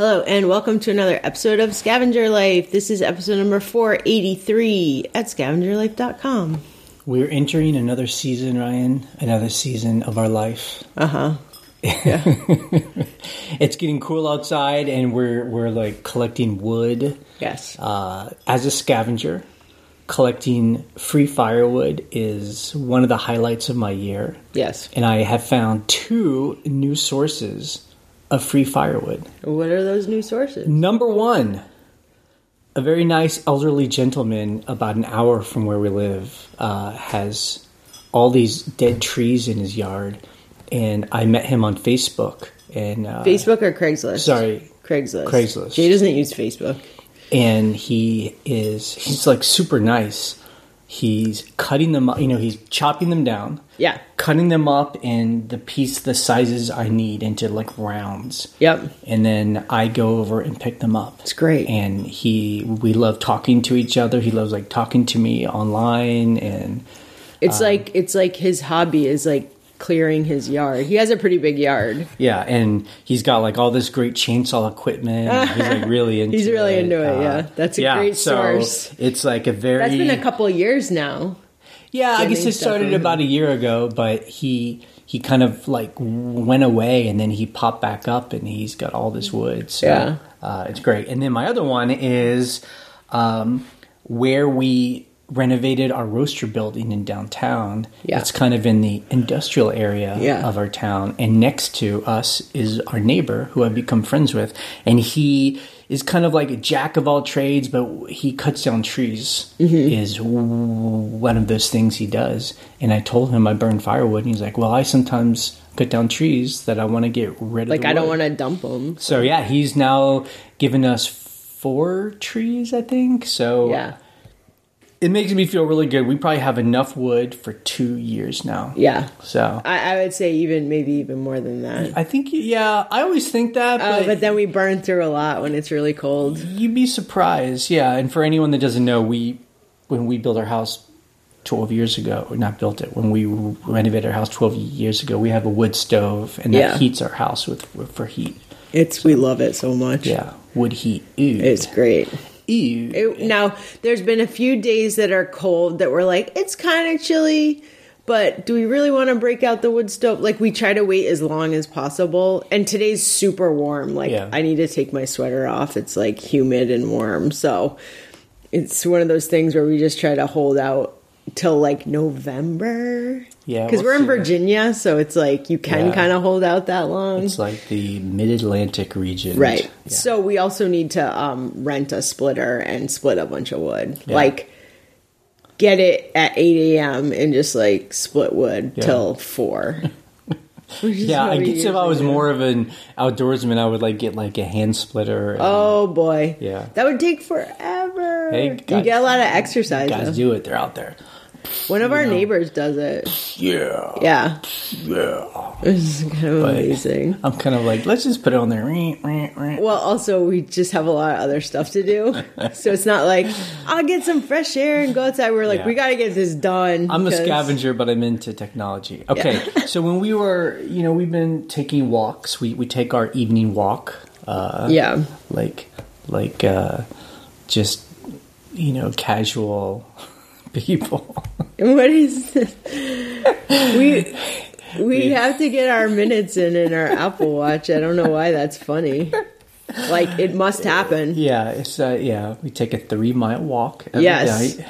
Hello, and welcome to another episode of Scavenger Life. This is episode number 483 at scavengerlife.com. We're entering another season, Ryan. Another season of our life. Uh huh. Yeah. it's getting cool outside, and we're we're like collecting wood. Yes. Uh, as a scavenger, collecting free firewood is one of the highlights of my year. yes. And I have found two new sources of free firewood. What are those new sources? Number one, a very nice elderly gentleman about an hour from where we live uh, has all these dead trees in his yard, and I met him on Facebook. And uh, Facebook or Craigslist? sorry, Craigslist. Craigslist. Jay doesn't use Facebook. and he is he's like super nice. He's cutting them up, you know, he's chopping them down, Yeah. cutting them up in the piece, the sizes I need into like rounds. Yep. and then I go over and pick them up. It's great. And he, we love talking to each other. He loves like talking to me online, and It's um, like it's like his hobby is like clearing his yard. He has a pretty big yard. yeah, and he's got like all this great chainsaw equipment. he's like really into. He's really it. into it, Uh, yeah. That's a great so source. It's like a very. That's been a couple of years now. Yeah, I guess it started about a year ago, but he he kind of like went away and then he popped back up and he's got all this wood. So Yeah. uh, it's great. And then my other one is um, where we renovated our roaster building in downtown. Yeah. It's kind of in the industrial area Yeah. of our town. And next to us is our neighbor who I've become friends with. And he is kind of like a jack of all trades, but he cuts down trees Mm-hmm. is one of those things he does. And I told him I burn firewood. And he's like, well, I sometimes cut down trees that I want to get rid of. Like I don't want to dump them. So yeah, he's now given us four trees, I think. So Yeah. It makes me feel really good. We probably have enough wood for two years now. Yeah. So I, I would say even maybe even more than that. I think yeah, I always think that, Oh, but, but then we burn through a lot when it's really cold. you'd be surprised. Yeah, and for anyone that doesn't know, we when we built our house. 12 years ago, or not built it, when we renovated our house 12 years ago, we have a wood stove and that Yeah. heats our house with for heat. It's we love it so much. Yeah, wood heat. Ew. It's great. Ew. It, now, there's been a few days that are cold that we're like, it's kind of chilly, but do we really want to break out the wood stove? Like, we try to wait as long as possible. And today's super warm. Like, Yeah. I need to take my sweater off. It's like humid and warm. So, it's one of those things where we just try to hold out till like November. Yeah, Because we're in. Virginia, so it's like you can Yeah. kind of hold out that long. It's like the mid Atlantic region. Right. Yeah. So we also need to um, rent a splitter and split a bunch of wood. Yeah. Like get it at 8 a.m. and just like split wood till 4. Yeah, I guess if I was do. more of an outdoorsman, I would like get like a hand splitter. and- Oh boy. Yeah. That would take forever. Hey, you get a lot of exercise. guys though. do it. They're out there. One of our neighbors does it. Yeah, Yeah. yeah. It's kind of But- amazing. I'm kind of like, let's just put it on there. Well, also we just have a lot of other stuff to do, so it's not like I'll get some fresh air and go outside. We're like, Yeah. we got to get this done. I'm a scavenger, but I'm into technology. Okay, so when we were, you know, we've been taking walks. We we take our evening walk. Uh, Yeah, like like uh, just you know casual people. what is this? We we have to get our minutes in in our Apple Watch. I don't know why that's funny. Like it must happen. yeah, it's uh, yeah. We take a three mile walk every Yes. night.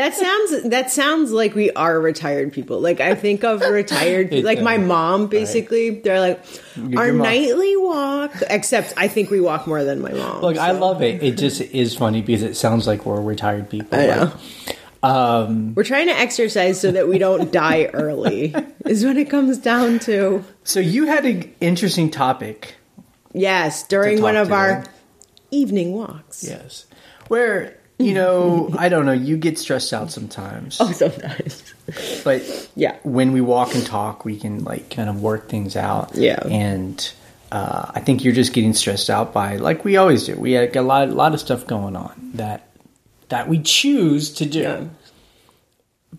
That sounds that sounds like we are retired people. Like I think of retired It like my mom basically. They're like our nightly walk. Except I think we walk more than my mom. Look, I love it. It just is funny because it sounds like we're retired people. I know. Um, we're trying to exercise so that we don't die early. Is what it comes down to. So you had an interesting topic. Yes, during To one of to our evening walks. Yes, where you know I don't know. You get stressed out sometimes, Oh, sometimes. but Yeah. when we walk and talk, we can like kind of work things out. Yeah. and. Uh, I think you're just getting stressed out by, like we always do. We had a lot, a lot of stuff going on that that we choose to do. Yeah.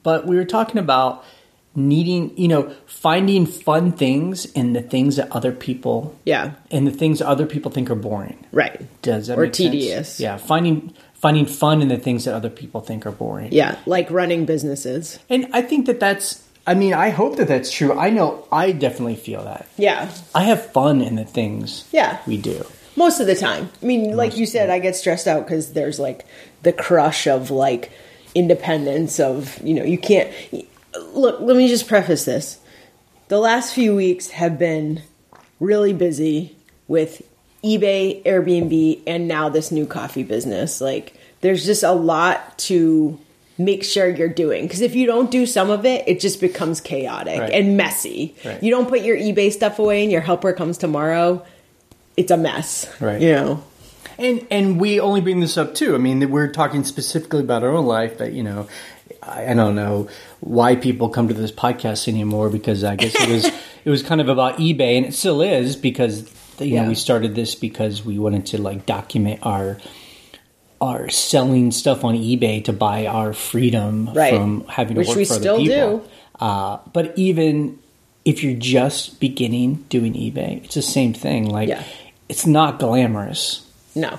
But we were talking about needing, you know, finding fun things in the things that other people Yeah. and the things other people think are boring. Right. Does that Or make sense? tedious. Yeah, finding finding fun in the things that other people think are boring. Yeah. Like running businesses. And I think that that's I mean, I hope that that's true. I know I definitely feel that. Yeah. I have fun in the things Yeah. we do. Most of the time. I mean, like you said, I get stressed out because there's like the crush of like independence of, you know, you can't. Look, let me just preface this. The last few weeks have been really busy with eBay, Airbnb, and now this new coffee business. Like, there's just a lot to make sure you're doing because if you don't do some of it it just becomes chaotic Right. and messy Right. you don't put your ebay stuff away and your helper comes tomorrow it's a mess Right. you know And and we only bring this up too. I mean, we're talking specifically about our own life. That you know, I, I don't know why people come to this podcast anymore because I guess it was it was kind of about eBay, and it still is because you know Yeah. we started this because we wanted to like document our our selling stuff on eBay to buy our freedom Right. from having to Which work we for still other people. do. Uh, but even if you're just beginning doing eBay, it's the same thing. Like Yeah. it's not glamorous no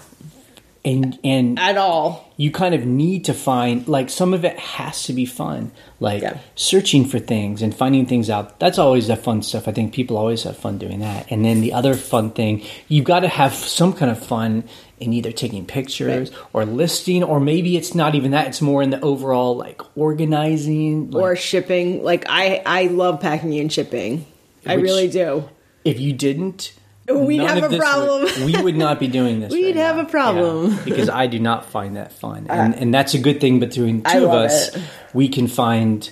and and at all. you kind of need to find like some of it has to be fun. Like Yeah. searching for things and finding things out that's always the fun stuff. I think people always have fun doing that. And then the other fun thing you've got to have some kind of fun in either taking pictures Right. or listing or maybe it's not even that it's more in the overall like organizing like, or shipping. Like i i love packing and shipping. I really do. if you didn't We'd none have a this would- problem. we would not be doing this. We'd right have now. a problem. Yeah, because I do not find that fun, and and that's a good thing between two of us. it. We can find,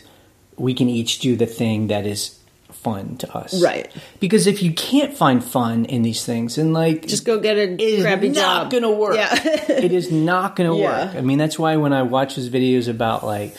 we can each do the thing that is fun to us, Right. Because if you can't find fun in these things, and like just go get a crappy job. not gonna work. yeah it is not gonna Yeah. work. I mean, that's why when I watch those videos about like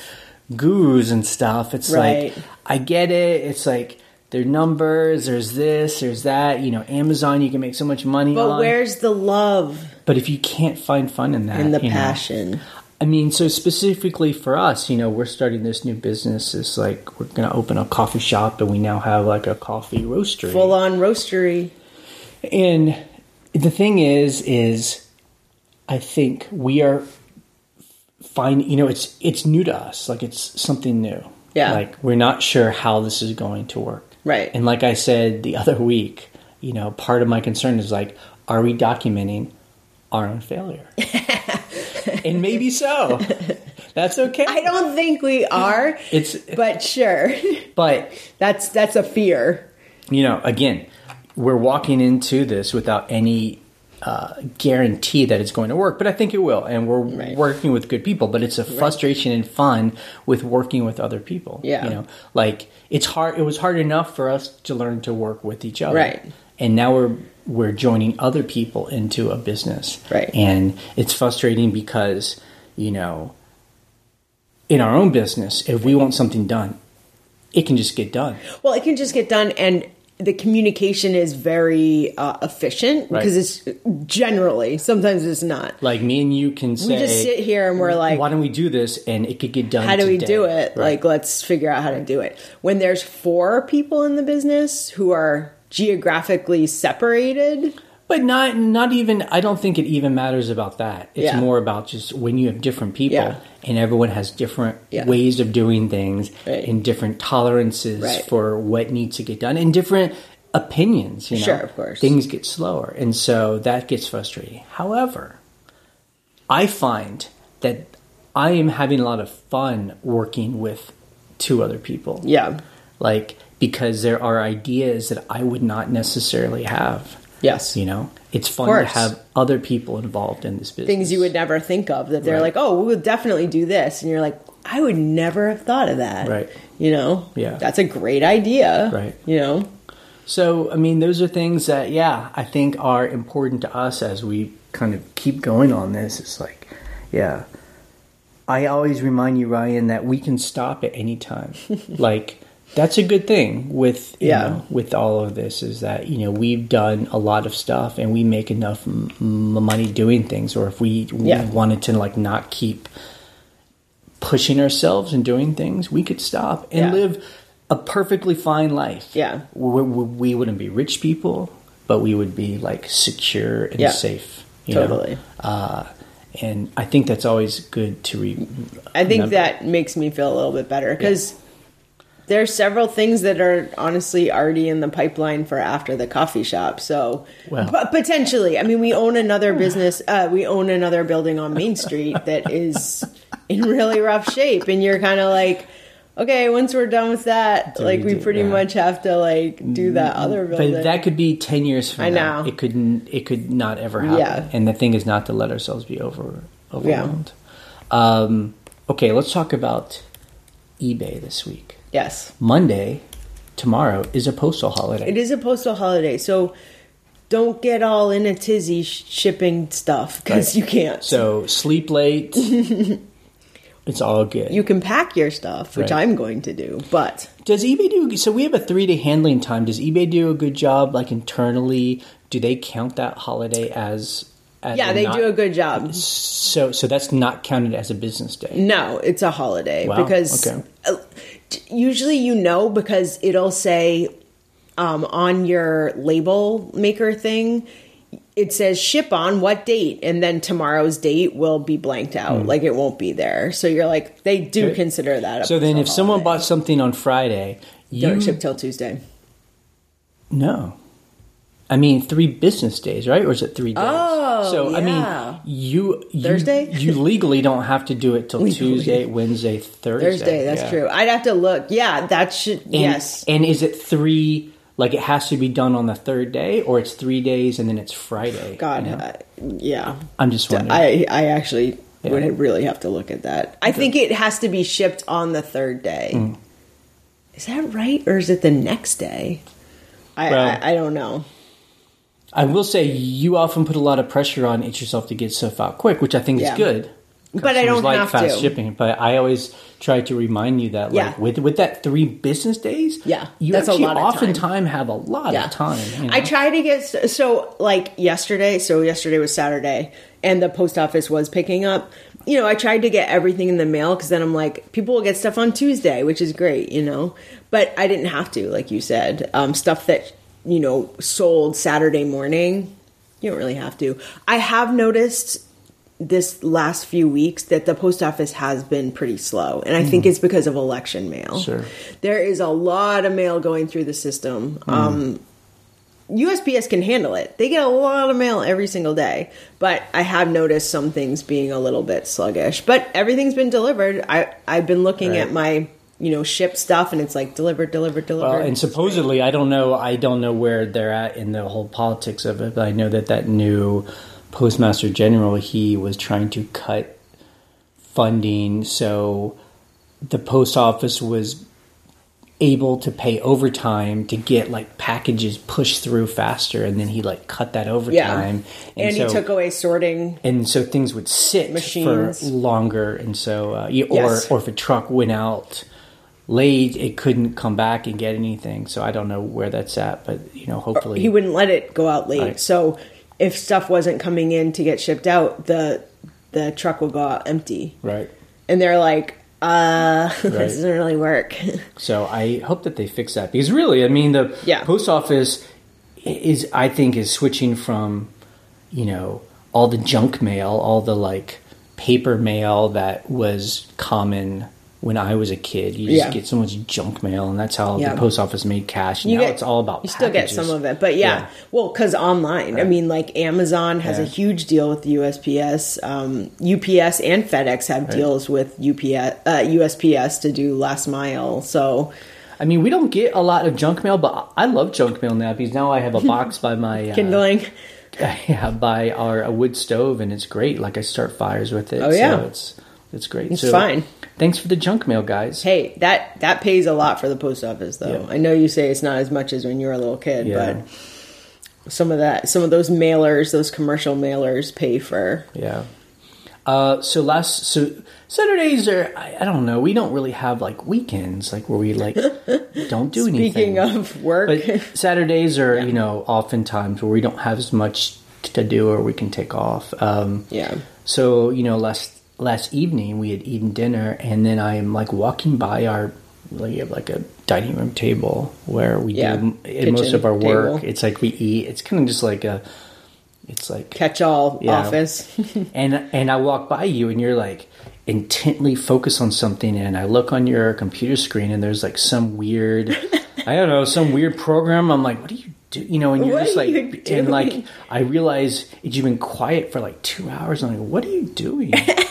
gurus and stuff, it's Right. like I get it. It's like there are numbers. There's this. There's that. You know, Amazon. You can make so much money. but on. where's the love But if you can't find fun in that, and the you know, passion I mean, so specifically for us, you know, we're starting this new business. It's like we're going to open a coffee shop, and we now have like a coffee roastery. full on roastery And the thing is, is I think we are fine. You know, it's it's new to us. Like it's something new. Yeah. Like we're not sure how this is going to work. Right. And like I said the other week, you know, part of my concern is like, are we documenting our own failure? and maybe so. That's okay. i don't think we are It's but sure but that's that's a fear you know, again, we're walking into this without any uh, guarantee that it's going to work, but I think it will. And we're Right. working with good people, but it's a frustration and fun with working with other people. Yeah. You know, like it's hard, it was hard enough for us to learn to work with each other. Right. And now we're, we're joining other people into a business. Right. And it's frustrating because, you know, in our own business, if we want something done, it can just get done. Well, it can just get done, and the communication is very uh, efficient Right. because it's generally sometimes it's not. Like me and you can say, We just sit here and we're like, why don't we do this? And it could get done. how do we do it? Right. Like, let's figure out how to do it. When there's four people in the business who are geographically separated, but not not even. I don't think it even matters about that. It's Yeah. more about just when you have different people Yeah. and everyone has different Yeah. ways of doing things Right. and different tolerances Right. for what needs to get done and different opinions. You know, Sure, of course. things get slower, and so that gets frustrating. However, I find that I am having a lot of fun working with two other people. yeah, like because there are ideas that I would not necessarily have. Yes, You know, it's fun to have other people involved in this business. things you would never think of that they're Right. like, oh, we'll definitely do this, and you're like, I would never have thought of that. Right. You know. Yeah. That's a great idea. Right. You know. So, I mean, those are things that, yeah, I think are important to us as we kind of keep going on this. It's like, yeah, I always remind you, Ryan, that we can stop at any time. like, that's a good thing with you Yeah. know, with all of this is that you know we've done a lot of stuff and we make enough m- money doing things. Or if we, we Yeah. wanted to like not keep pushing ourselves and doing things, we could stop and Yeah. live a perfectly fine life. Yeah. we, we, we wouldn't be rich people, but we would be like secure and Yeah. safe. you know? Totally. Uh, and I think that's always good to re. I think remember. that makes me feel a little bit better because there are several things that are honestly already in the pipeline for after the coffee shop. So, Well. but potentially, I mean, we own another business. Uh, we own another building on Main Street that is in really rough shape, and you're kind of like. Okay, once we're done with that, Do like we we pretty yeah. much have to like do that other building. But that could be ten years from I now. know. It could it could not ever happen. Yeah. And the thing is not to let ourselves be over overwhelmed. Um, okay, let's talk about eBay this week. Yes, Monday, tomorrow is a postal holiday. It is a postal holiday, so don't get all in a tizzy shipping stuff because Right. you can't. So sleep late. it's all good. you can pack your stuff, which Right. I'm going to do. But Does eBay do? So we have a three day handling time. Does eBay do a good job? Like internally, do they count that holiday as? as yeah, they not- do a good job. So so that's not counted as a business day. No, it's a holiday Wow, because okay. uh, usually you know because it'll say um, on your label maker thing. It says ship on what date, and then tomorrow's date will be blanked out. Like it won't be there. So you're like, they do consider that. So then, if someone bought something on Friday, you don't ship till Tuesday. no. I mean, three business days, right? Or is it three days? Oh, so I mean, you, you Thursday? you legally don't have to do it till Tuesday, Wednesday, Thursday. Thursday, that's Yeah. true. I'd have to look. Yeah, that should. And, yes. And is it three? Like it has to be done on the third day, or it's three days and then it's Friday. God, you know? uh, yeah. I'm just wondering. I I actually Yeah. would really have to look at that. I think it has to be shipped on the third day. Hmm. Is that right, or is it the next day? I Well- I, I don't know. I will say you often put a lot of pressure on it yourself to get stuff out quick, which I think Yeah. is good. But I don't like have fast to. shipping. But I always try to remind you that, like, Yeah. with with that three business days, Yeah, you that's a actually lot of time. have a lot Yeah. of time. you know? I try to get so like yesterday. So yesterday was Saturday, and the post office was picking up. You know, I tried to get everything in the mail because then I'm like, people will get stuff on Tuesday, which is great. You know, but I didn't have to, like you said, um, stuff that you know sold Saturday morning. You don't really have to. I have noticed this last few weeks that the post office has been pretty slow and i think it's because of election mail Sure. there is a lot of mail going through the system um, USPS can handle it. They get a lot of mail every single day, but I have noticed some things being a little bit sluggish. But everything's been delivered. I I've been looking Right. at my you know ship stuff, and it's like delivered, delivered, delivered. Well, and supposedly, I don't know. I don't know where they're at in the whole politics of it, but I know that that new postmaster general he was trying to cut funding, so the post office was able to pay overtime to get like packages pushed through faster, and then he like cut that yeah, overtime, and, so, he took away sorting. and so things would sit Machines. for longer, and so uh, or Yes. or if a truck went out late, it couldn't come back and get anything. So I don't know where that's at, but you know, hopefully He wouldn't let it go out late. Right. So if stuff wasn't coming in to get shipped out, the the truck would go out empty. right. And they're like, uh, Right. this doesn't really work. So I hope that they fix that because really, I mean, the Yeah. post office is, I think, is switching from, you know, all the junk mail, all the like paper mail that was common when I was a kid. You just Yeah. get so much junk mail, and that's how Yeah. the post office made cash. You now get- it's all about You still get some of it, but yeah, Yeah. well, because online. I mean, like Amazon has a huge deal with the USPS. Um, UPS and FedEx have deals with UPS, uh, USPS to do last mile. So I mean, we don't get a lot of junk mail, but I love junk mail now because now I have a box by my uh, kindling. yeah, by our a wood stove, and it's great. Like I start fires with it. Oh, yeah. so it's it's great. It's So, fine. Thanks for the junk mail, guys. Hey, that that pays a lot for the post office, though. Yeah. I know you say it's not as much as when you were a little kid, Yeah. but some of that, some of those mailers, those commercial mailers, pay for. Yeah. Uh, so last so Saturdays are I, I don't know we don't really have like weekends like where we like don't do anything. Speaking of work, but Saturdays are you know oftentimes where we don't have as much to do or we can take off. Um, yeah, So you know, last last evening we had eaten dinner, and then I am like walking by our like you have like a dining room table where we Yeah, do in most of our work. table. It's like we eat. It's kind of just like a. It's like Catch all Yeah. office. and and I walk by you and you're like intently focused on something and I look on your computer screen and there's like some weird I don't know some weird program I'm like what do you do you know and you're What just like you and like? I realize you've been quiet for like 2 hours and I'm like what are you doing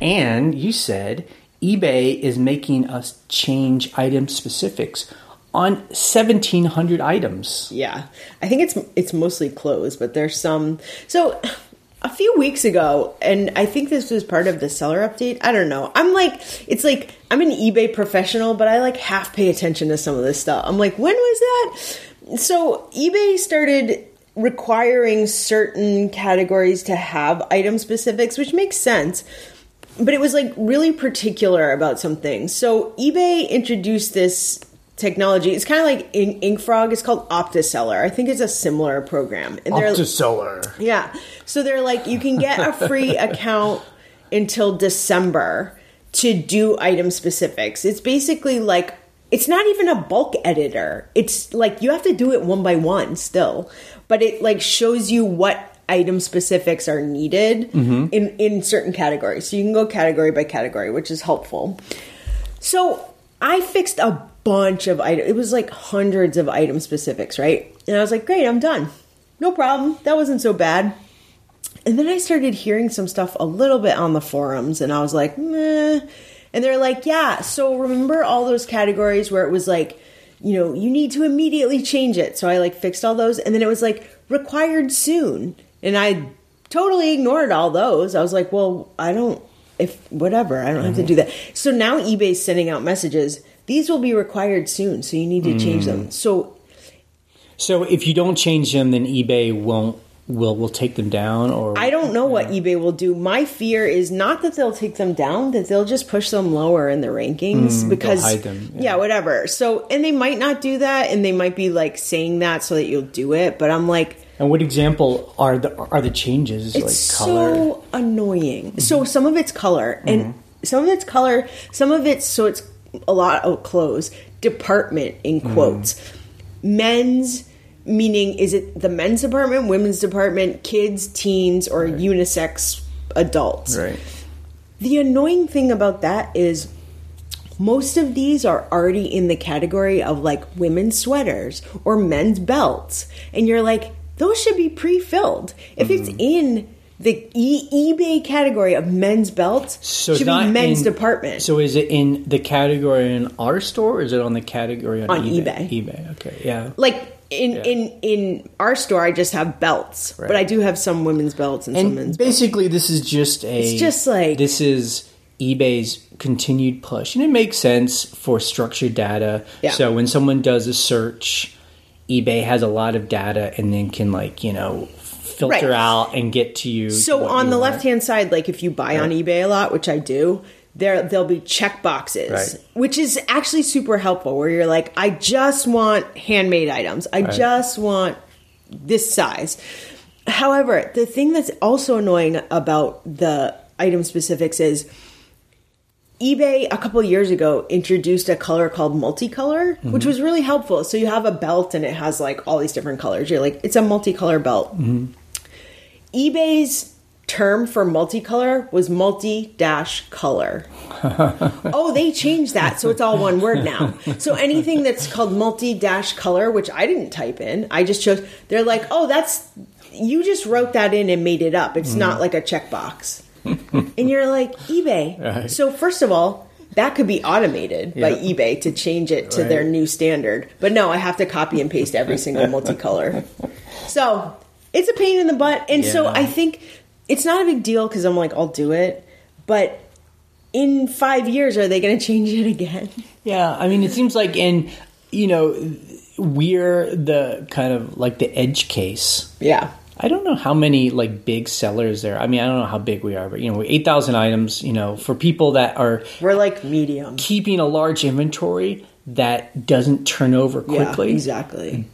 and you said eBay is making us change item specifics on 1700 items Yeah, I think it's it's mostly clothes, but there's some. So a few weeks ago, and I think this was part of the seller update. I don't know. I'm like, it's like I'm an eBay professional, but I like half pay attention to some of this stuff. I'm like, when was that? So eBay started requiring certain categories to have item specifics, which makes sense but it was like really particular about some things. So eBay introduced this technology. It's kind of like in InkFrog. It's called OptiSeller. I think it's a similar program. And they're seller yeah. So they're like you can get a free account until December to do item specifics. It's basically like it's not even a bulk editor. It's like you have to do it one by one still. But it like shows you what item specifics are needed mm-hmm. in in certain categories. So you can go category by category, which is helpful. So I fixed a bunch of items. It was like hundreds of item specifics, right? And I was like, great, I'm done. No problem. That wasn't so bad. And then I started hearing some stuff a little bit on the forums, and I was like, meh. And they're like, yeah, so remember all those categories where it was like, you know, you need to immediately change it. So I like fixed all those, and then it was like required soon. And I totally ignored all those. I was like, well, I don't, if whatever, I don't have to do that. So now eBay's sending out messages. These will be required soon, so you need to change them. Mm. So So if you don't change them, then eBay won't will will take them down, or I don't know what eBay will do. My fear is not that they'll take them down, that they'll just push them lower in the rankings mm, because hide them, yeah. yeah. whatever. So and they might not do that and they might be like saying that so that you'll do it, but I'm like And what example are the are the changes it's like color? so annoying. Mm-hmm. So some of it's color and mm-hmm. some of it's color, some of it's so it's a lot of clothes. Department in mm-hmm. quotes. Men's meaning is it the men's department, women's department, kids, teens, or unisex adults? right. The annoying thing about that is most of these are already in the category of like women's sweaters or men's belts. And you're like, those should be pre filled. If it's Mm-hmm. in the e- eBay category of men's belts, So should be men's in- department. So is it in the category in our store, or is it on the category on, On eBay? eBay. eBay. Okay. Yeah. like in, in in our store, I just have belts, but I do have some women's belts and, some And men's belts. basically, this is just a. It's just like- this is eBay's continued push, and it makes sense for structured data. Yeah. So when someone does a search, eBay has a lot of data, and then can like you know filter Right. out and get to you. So on you the left hand side, like if you buy on eBay a lot, which I do, there there'll be check boxes, Right. which is actually super helpful. Where you're like, I just want handmade items. I just want this size. However, the thing that's also annoying about the item specifics is eBay a couple years ago introduced a color called multicolor, which mm-hmm. was really helpful. So you have a belt and it has like all these different colors. You're like, it's a multicolor belt. Mm-hmm. eBay's term for multicolor was multi dash color. oh, they changed that, so it's all one word now. So anything that's called multi dash color, which I didn't type in, I just chose. They're like, oh, that's you just wrote that in and made it up. It's not mm-hmm. like a checkbox. And you're like eBay. Right. So first of all. That could be automated by eBay to change it to their new standard. But no, I have to copy and paste every single multicolor. So it's a pain in the butt. And so I think it's not a big deal because I'm like, I'll do it. But in five years, are they going to change it again? Yeah, I mean, it seems like, in you know, we're the kind of like the edge case. Yeah. I don't know how many like big sellers there. I mean, I don't know how big we are, but you know, eight thousand items. You know, for people that are We're like medium. keeping a large inventory that doesn't turn over quickly, Yeah, exactly.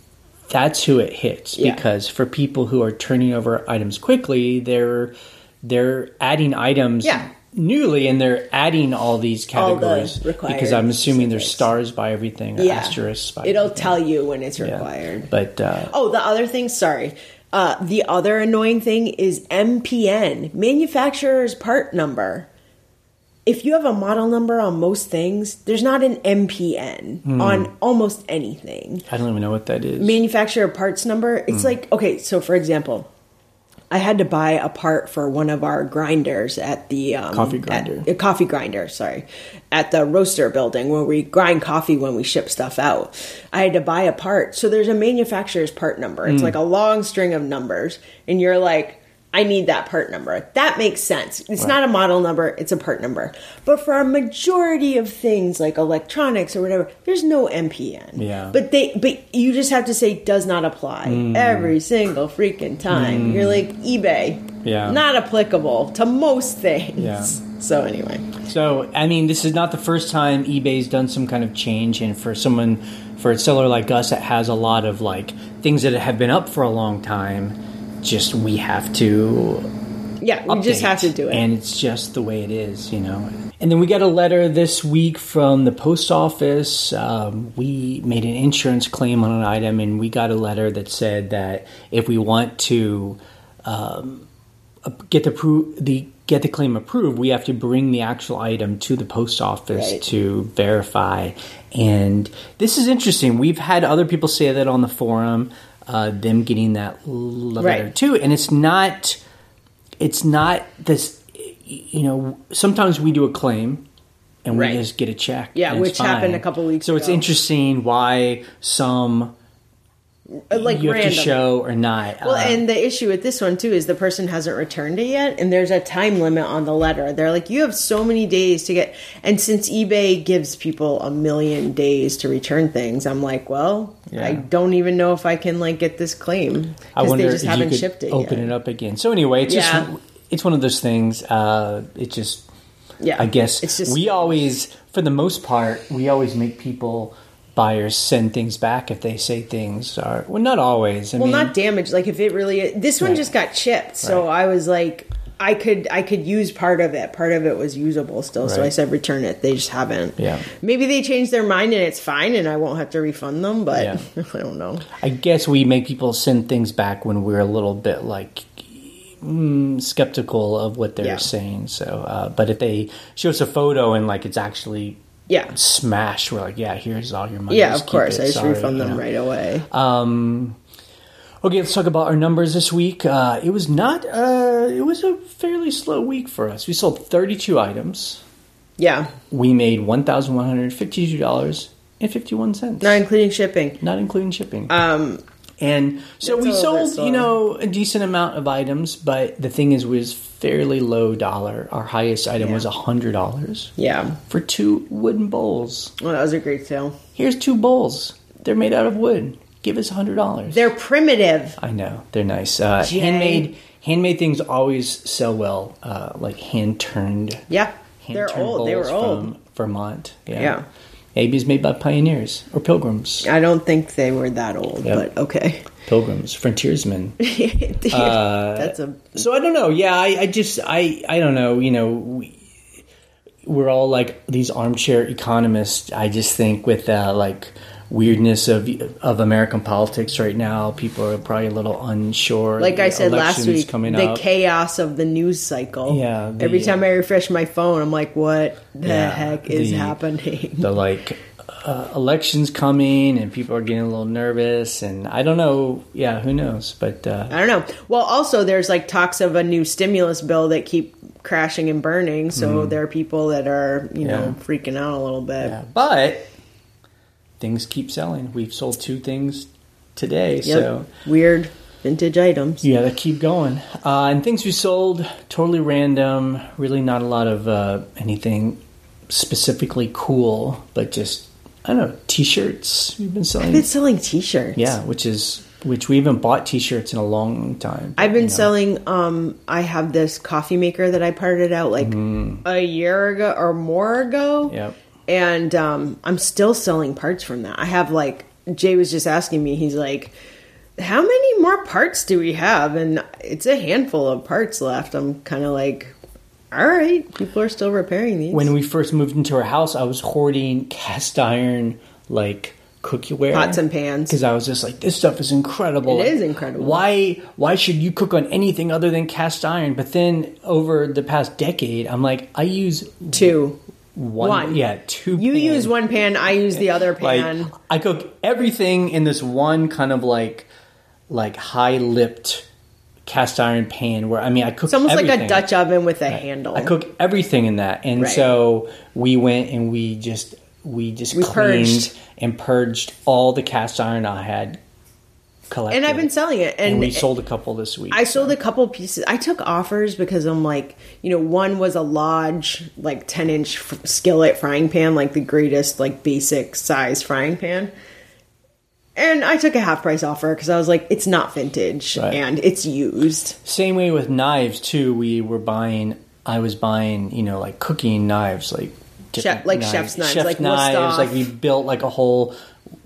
that's who it hits. Yeah. Because for people who are turning over items quickly, they're they're adding items Yeah. newly, and they're adding all these All the categories because I'm assuming there's stars by everything, or Yeah. asterisks by It'll everything. tell you when it's required. But uh, Oh, the other thing, sorry. Uh, the other annoying thing is MPN, manufacturer's part number. If you have a model number on most things, there's not an MPN Hmm. on almost anything. I don't even know what that is. Manufacturer parts number, it's Hmm. like, okay, so for example, I had to buy a part for one of our grinders at the um, Coffee at- grinder. coffee grinder, sorry, at the roaster building where we grind coffee when we ship stuff out. I had to buy a part, so there's a manufacturer's part number. It's like a long string of numbers, and you're like, I need that part number. That makes sense. It's not a model number; it's a part number. But for a majority of things like electronics or whatever, there's no MPN. Yeah. But they, but you just have to say does not apply Hmm. every single freaking time. You're like eBay. Yeah. Not applicable to most things. Yeah. So anyway, So, I mean, this is not the first time eBay's done some kind of change, and for someone, for a seller like us that has a lot of like things that have been up for a long time, just we have to yeah, we just have to do it. and it's just the way it is, you know. And then we got a letter this week from the post office. Um, we made an insurance claim on an item, and we got a letter that said that if we want to um, get the pro- the get the claim approved, we have to bring the actual item to the post office Right. to verify. And this is interesting. We've had other people say that on the forum, uh, them getting that l- letter too, and it's not it's not this you know sometimes we do a claim and we Right. just get a check Yeah, and it's which happened a couple weeks so it's interesting why some like you have random. to show or not Well, Uh, and the issue with this one too is the person hasn't returned it yet, and there's a time limit on the letter. They're like, you have so many days to get, and since eBay gives people a million days to return things, I'm like, well, Yeah. I don't even know if I can like get this claim I because they just if haven't you could shipped it open yet. it up again so anyway it's Yeah. just it's one of those things uh it just Yeah, I guess it's just we always, for the most part, we always make people buyers send things back if they say things are well, not always. I well, mean, not damaged. Like if it really, this one Right. just got chipped, so Right. I was like. I could I could use part of it. Part of it was usable still, so I said return it. They just haven't. Yeah. Maybe they changed their mind and it's fine, and I won't have to refund them. But Yeah. I don't know. I guess we make people send things back when we're a little bit like mm, skeptical of what they're Yeah. saying. So, uh, but if they show us a photo and like it's actually Yeah, smashed, we're like, yeah, here's all your money. yeah. Just Of course, it. I just Sorry, refund you them know. right away. Um, okay, let's talk about our numbers this week. Uh, it was not. Uh, it was a fairly slow week for us. We sold 32 items. yeah, We made one thousand one hundred fifty-two dollars and fifty-one cents, not including shipping. not including shipping. Um, and so That's we sold, you know, a decent amount of items. But the thing is, was fairly low dollar. Our highest item Yeah. was hundred dollars yeah. for two wooden bowls. Well, that was a great sale. Here's two bowls. They're made out of wood. Give us a hundred dollars. They're primitive. I know they're nice. Uh, handmade handmade things always sell well. Uh, like hand turned. Yeah, they're old. They were old. Vermont. Yeah. Yeah. Maybe it's made by pioneers or pilgrims. I don't think they were that old, Yep. but okay. Pilgrims, frontiersmen. Uh, That's a So I don't know. Yeah, I, I just I I don't know. You know, we, we're all like these armchair economists. I just think with uh, like weirdness of of American politics right now, people are probably a little unsure. like I said last week, the up. chaos of the news cycle. Yeah, the- Every time I refresh my phone, I'm like, what the Yeah, heck is the- happening? the like uh, elections coming and people are getting a little nervous and I don't know. Yeah, who knows? But uh, I don't know. Well, also there's like talks of a new stimulus bill that keep crashing and burning, so there are people that are, you know, Mm-hmm. Freaking out a little bit. yeah, but things keep selling. We've sold two things today, Yep. so Weird vintage items. yeah, that keep going. Uh, and things we sold totally random. Really, not a lot of uh, anything specifically cool, but just I don't know t-shirts. We've been selling. I've been selling t-shirts. Yeah, which is which we haven't bought T-shirts in a long time. I've been you know. selling. Um, I have this coffee maker that I parted out like a year ago or more ago. Yep. And um, I'm still selling parts from that. I have like Jay was just asking me. He's like, "How many more parts do we have?" And it's a handful of parts left. I'm kind of like, All right, people are still repairing these. When we first moved into our house, I was hoarding cast iron like cookieware, Pots and pans. because I was just like, this stuff is incredible. It is incredible. Why? Why should you cook on anything other than cast iron? But then over the past decade, I'm like, I use Two. One, One. yeah, two. You use one pan, I use the other pan. like I cook everything in this one kind of like like high lipped cast iron pan where I mean I cook it's almost like a. Dutch oven with a handle. I cook everything in that, and Right. so we went and we just we just We cleaned purged. and purged all the cast iron I had collected, and I've been selling it, and, and we sold a couple this week. I sold a couple pieces. I took offers because I'm like, you know, one was a Lodge like 10 inch f- skillet frying pan, like the greatest like basic size frying pan. And I took a half price offer because I was like, it's not vintage Right. and it's used. Same way with knives too. We were buying. I was buying, you know, like cooking knives, like different like chef's knives, chef's like knives. Like we built like a whole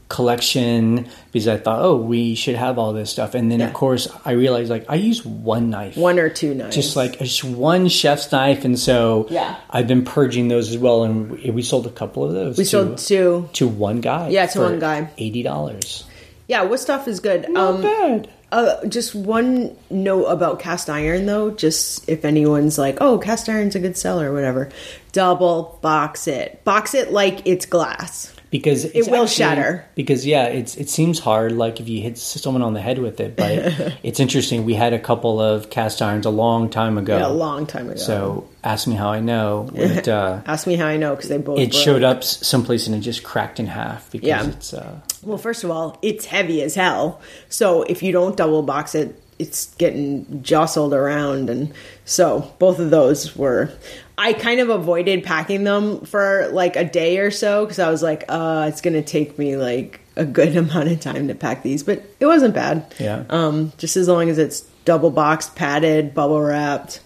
collection because I thought, oh, we should have all this stuff. And then Yeah. of course I realized like I use one knife, One or two knives. just like just one chef's knife, and so Yeah. I've been purging those as well. And we, sold a couple of those. we to, sold two. to one guy. Yeah, to one guy. eighty dollars. Yeah, what stuff is good? Not um, bad. Uh, just one note about cast iron, though, just if anyone's like, oh, cast iron's a good seller or whatever, double box it. Box it like it's glass. Because it's will actually- shatter. Because yeah, it's it seems hard, like if you hit someone on the head with it. But it's interesting. We had a couple of cast irons a long time ago. Yeah, a long time ago. So ask me how I know. It, uh, Ask me how I know because they both it broke. showed up someplace and it just cracked in half because Yeah. it's. Uh, Well, first of all, it's heavy as hell. So if you don't double box it, it's getting jostled around. And so both of those were. I kind of avoided packing them for like a day or so because I was like, uh, it's going to take me like a good amount of time to pack these. But it wasn't bad. Yeah. Um, just as long as it's double boxed, padded, bubble wrapped,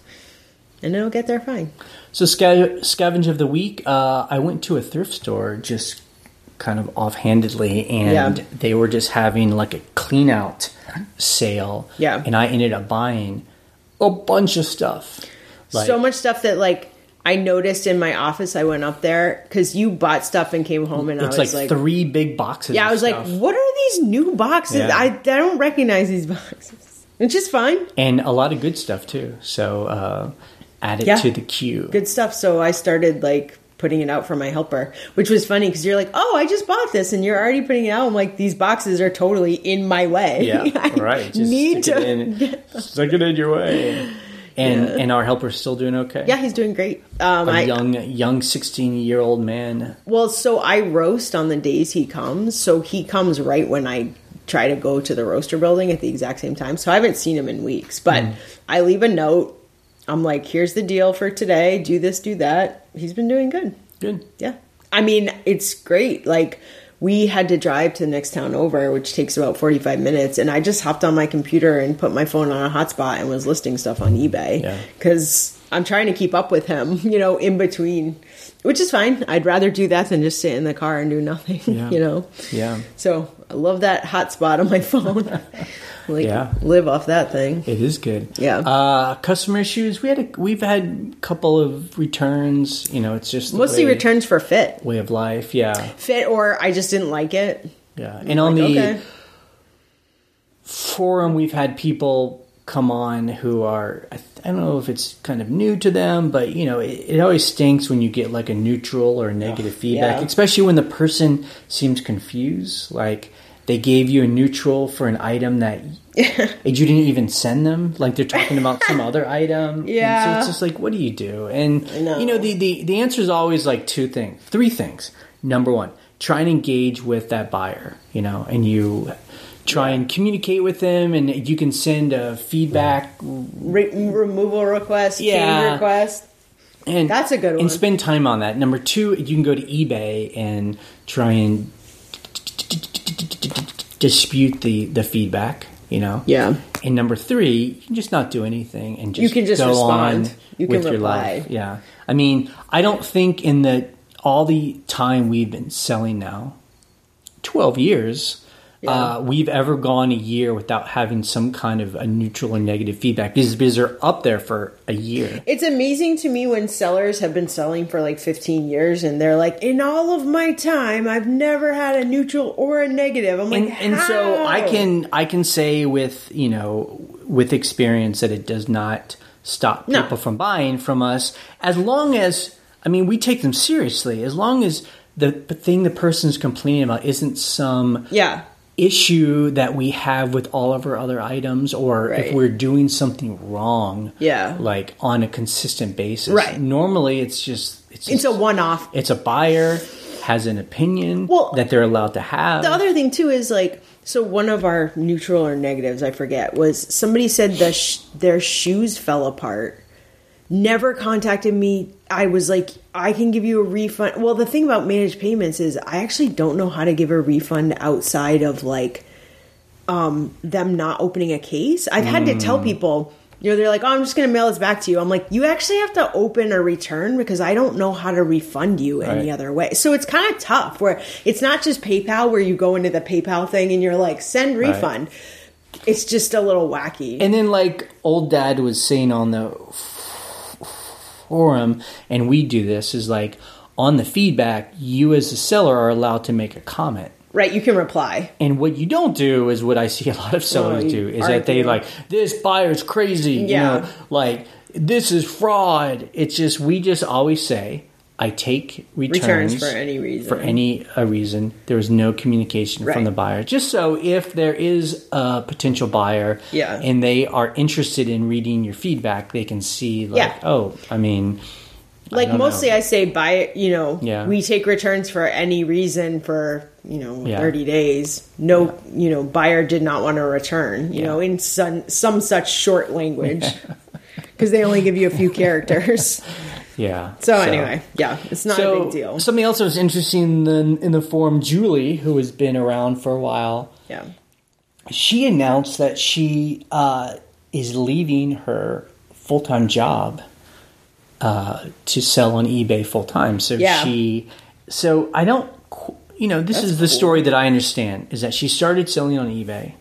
and it'll get there fine. So sca- scavenge of the week. Uh, I went to a thrift store just kind of offhandedly, and Yeah. they were just having like a clean out sale. Yeah. and I ended up buying a bunch of stuff. Like, so much stuff that like I noticed in my office. I went up there because you bought stuff and came home, and I was like, like, three big boxes. yeah, I was stuff. like, what are these new boxes? Yeah. I I don't recognize these boxes. It's just fine, and a lot of good stuff too. So uh, add it Yeah. to the queue. good stuff. So I started like putting it out for my helper, which was funny because you're like, oh, I just bought this, and you're already putting it out. I'm like, these boxes are totally in my way. Yeah, I right. Just need stick to. it in, stick it in your way. And and our helper's still doing okay. Yeah, he's doing great. Um, a I, young young sixteen year old man. Well, so I roast on the days he comes. So he comes right when I try to go to the roaster building at the exact same time. So I haven't seen him in weeks, but I leave a note. I'm like, here's the deal for today. Do this, do that. He's been doing good. Good. Yeah. I mean, it's great. Like, we had to drive to the next town over, which takes about 45 minutes. And I just hopped on my computer and put my phone on a hotspot and was listing stuff on eBay. Yeah. Because I'm trying to keep up with him, you know, in between, which is fine. I'd rather do that than just sit in the car and do nothing, Yeah. you know? Yeah. So I love that hotspot on my phone. like, Yeah. live off that thing. It is good. Yeah. Uh, customer issues. We had a, we've had a couple of returns. You know, it's just Mostly way, returns for fit. way of life. Yeah. Fit, or I just didn't like it. Yeah. And on Like, the okay. forum, we've had people come on who are I, I don't know if it's kind of new to them, but you know, it, it always stinks when you get like a neutral or negative feedback, yeah. especially when the person seems confused. Like they gave you a neutral for an item that you didn't even send them. Like they're talking about some other item. Yeah. so it's just like, what do you do? And know. you know, the, the the answer is always like two things, three things. Number one, try and engage with that buyer. You know, and you try and communicate with them, and you can send a feedback Re- removal request, Yeah. change request. and That's a good one. And spend time on that. Number two, you can go to eBay and try and dispute the the feedback. You know. Yeah. And number three, you can just not do anything and just You can just go respond. on You can with your reply. life. Yeah. I mean, I don't think in the all the time we've been selling now, twelve years, uh, we've ever gone a year without having some kind of a neutral or negative feedback because, because they're up there for a year. It's amazing to me when sellers have been selling for like 15 years and they're like, in all of my time, I've never had a neutral or a negative. I'm like, and, and so I can I can say with you know with experience that it does not stop No. people from buying from us as long as I mean we take them seriously as long as the thing the person's complaining about isn't some Yeah. Issue that we have with all of our other items or Right. if we're doing something wrong Yeah. like on a consistent basis Right. normally it's just it's It's a one off. it's a buyer has an opinion Well, that they're allowed to have The other thing too is like so one of our neutral or negatives I forget was somebody said the sh- their shoes fell apart. Never contacted me. I was like, I can give you a refund. Well, the thing about managed payments is I actually don't know how to give a refund outside of like um them not opening a case. I've had to tell people, you know, they're like, "Oh, I'm just going to mail this back to you." I'm like, "You actually have to open a return because I don't know how to refund you any other way." So it's kind of tough where it's not just PayPal where you go into the PayPal thing and you're like, "Send refund." It's just a little wacky. And then, like old dad was saying on the forum, and we do this is like on the feedback, you as the seller are allowed to make a comment. right, you can reply. And what you don't do is what I see a lot of sellers you do is that they like this buyer's crazy, you Yeah. know, like this is fraud. It's just we just always say I take returns, Returns for any reason. For any uh, reason, there is no communication Right. from the buyer. Just so if there is a potential buyer, Yeah. and they are interested in reading your feedback, they can see like, Yeah. oh, I mean, Like don't mostly know. I say buy it, you know, Yeah. we take returns for any reason for, you know, Yeah. 30 days. No, you know, buyer did not want to return, you know, in some, some such short language because they only give you a few characters. yeah. So, anyway, yeah, it's not a big deal. Something else that was interesting in the, in the forum, Julie, who has been around for a while, yeah. she announced that she uh, is leaving her full time job uh, to sell on eBay full time. So Yeah. she, so I don't, you know, this That's is the cool. story that I understand is that she started selling on eBay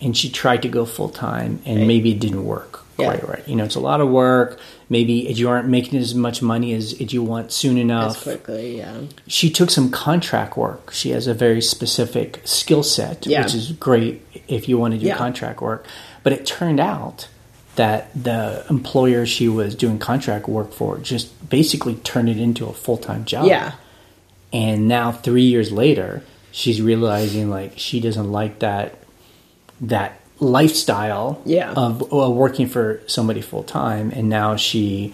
and she tried to go full time and Right. maybe it didn't work Yeah. quite right. You know, it's a lot of work. Maybe you aren't making as much money as, as you want soon As enough quickly, yeah. she took some contract work. She has a very specific skill set, Yeah. which is great if you want to do Yeah. contract work. But it turned out that the employer she was doing contract work for just basically turned it into a full time job. Yeah. And now, three years later, she's realizing like she doesn't like that that lifestyle Yeah. of uh, working for somebody full time. And now she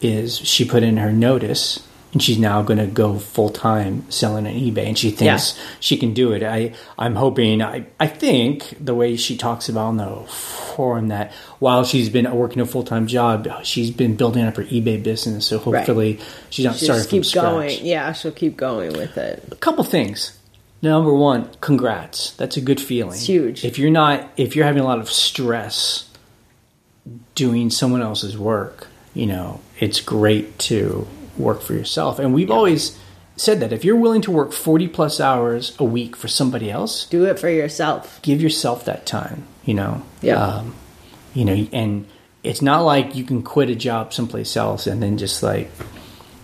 is she put in her notice and she's now going to go full time selling on eBay and she thinks she can do it. I I'm hoping I I think the way she talks about on the forum that while she's been working a full time job, she's been building up her eBay business. So hopefully she's not Just starting from scratch. going. Yeah, she'll keep going with it. A couple things. Number one, congrats. That's a good feeling. It's huge. If you're not, if you're having a lot of stress doing someone else's work, you know, it's great to work for yourself. And we've always said that if you're willing to work 40 plus hours a week for somebody else, Do it for yourself. give yourself that time, you know? Yeah. Um, you know, and it's not like you can quit a job someplace else and then just like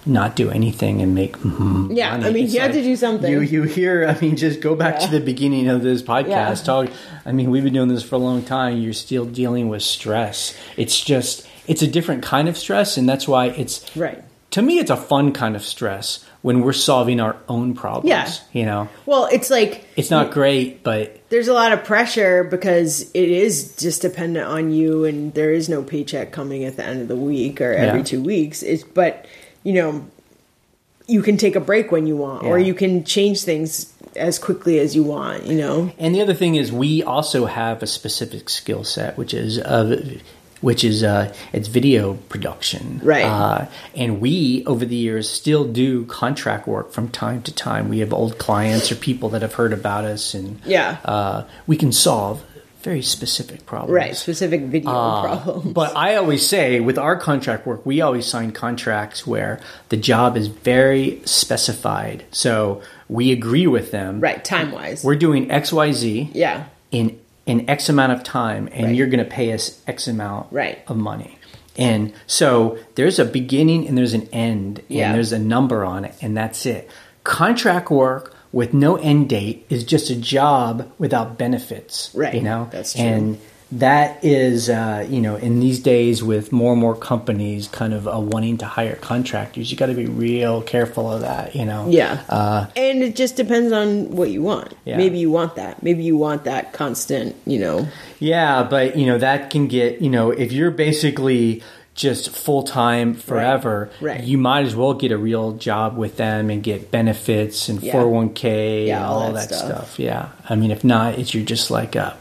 not do anything and make mhm Yeah, money. I mean, It's you have to do something. You you hear? I mean, just go back to the beginning of this podcast. Yeah. Talk. I mean, we've been doing this for a long time. You're still dealing with stress. It's just it's a different kind of stress, and that's why it's Right. to me it's a fun kind of stress when we're solving our own problems. Yeah. you know, Well, it's like it's not great, but there's a lot of pressure because it is just dependent on you and there is no paycheck coming at the end of the week or every Yeah. two weeks it's but you know you can take a break when you want or you can change things as quickly as you want you know And the other thing is, we also have a specific skill set, which is uh, which is uh, it's video production, Right. Uh, and we, over the years, still do contract work from time to time. We have old clients or people that have heard about us, and Yeah. uh, we can solve very specific problems, right specific video Uh, problems But I always say with our contract work, we always sign contracts where the job is very specified. So we agree with them. Right, time wise. We're doing X, Y, Z Yeah. in in X amount of time, and Right. you're going to pay us X amount Right. of money. And so there's a beginning and there's an end, and Yeah. there's a number on it, and that's it. Contract work with no end date is just a job without benefits. Right. You know, That's true. And that is, uh, you know, in these days with more and more companies kind of uh, wanting to hire contractors, you got to be real careful of that. You know. Yeah. Uh, and it just depends on what you want. Yeah. Maybe you want that. Maybe you want that constant, you know. Yeah, but you know that can get you know if you're basically just full time forever, Right. you might as well get a real job with them and get benefits and Yeah. 401k Yeah, and all all, that that, stuff. stuff. Yeah, I mean if not, it's you're just like a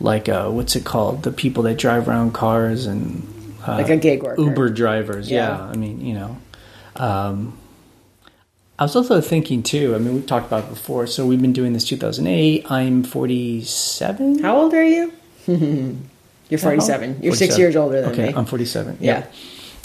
like a what's it called? The people that drive around cars and uh, Like a gig worker. Uber drivers. Yeah. Yeah, I mean you know. Um, I was also thinking too. I mean, we've talked about it before. So we've been doing this 2008. I'm 47. How old are you? You're 47. You're six years older than okay, me. I'm 47. Yeah.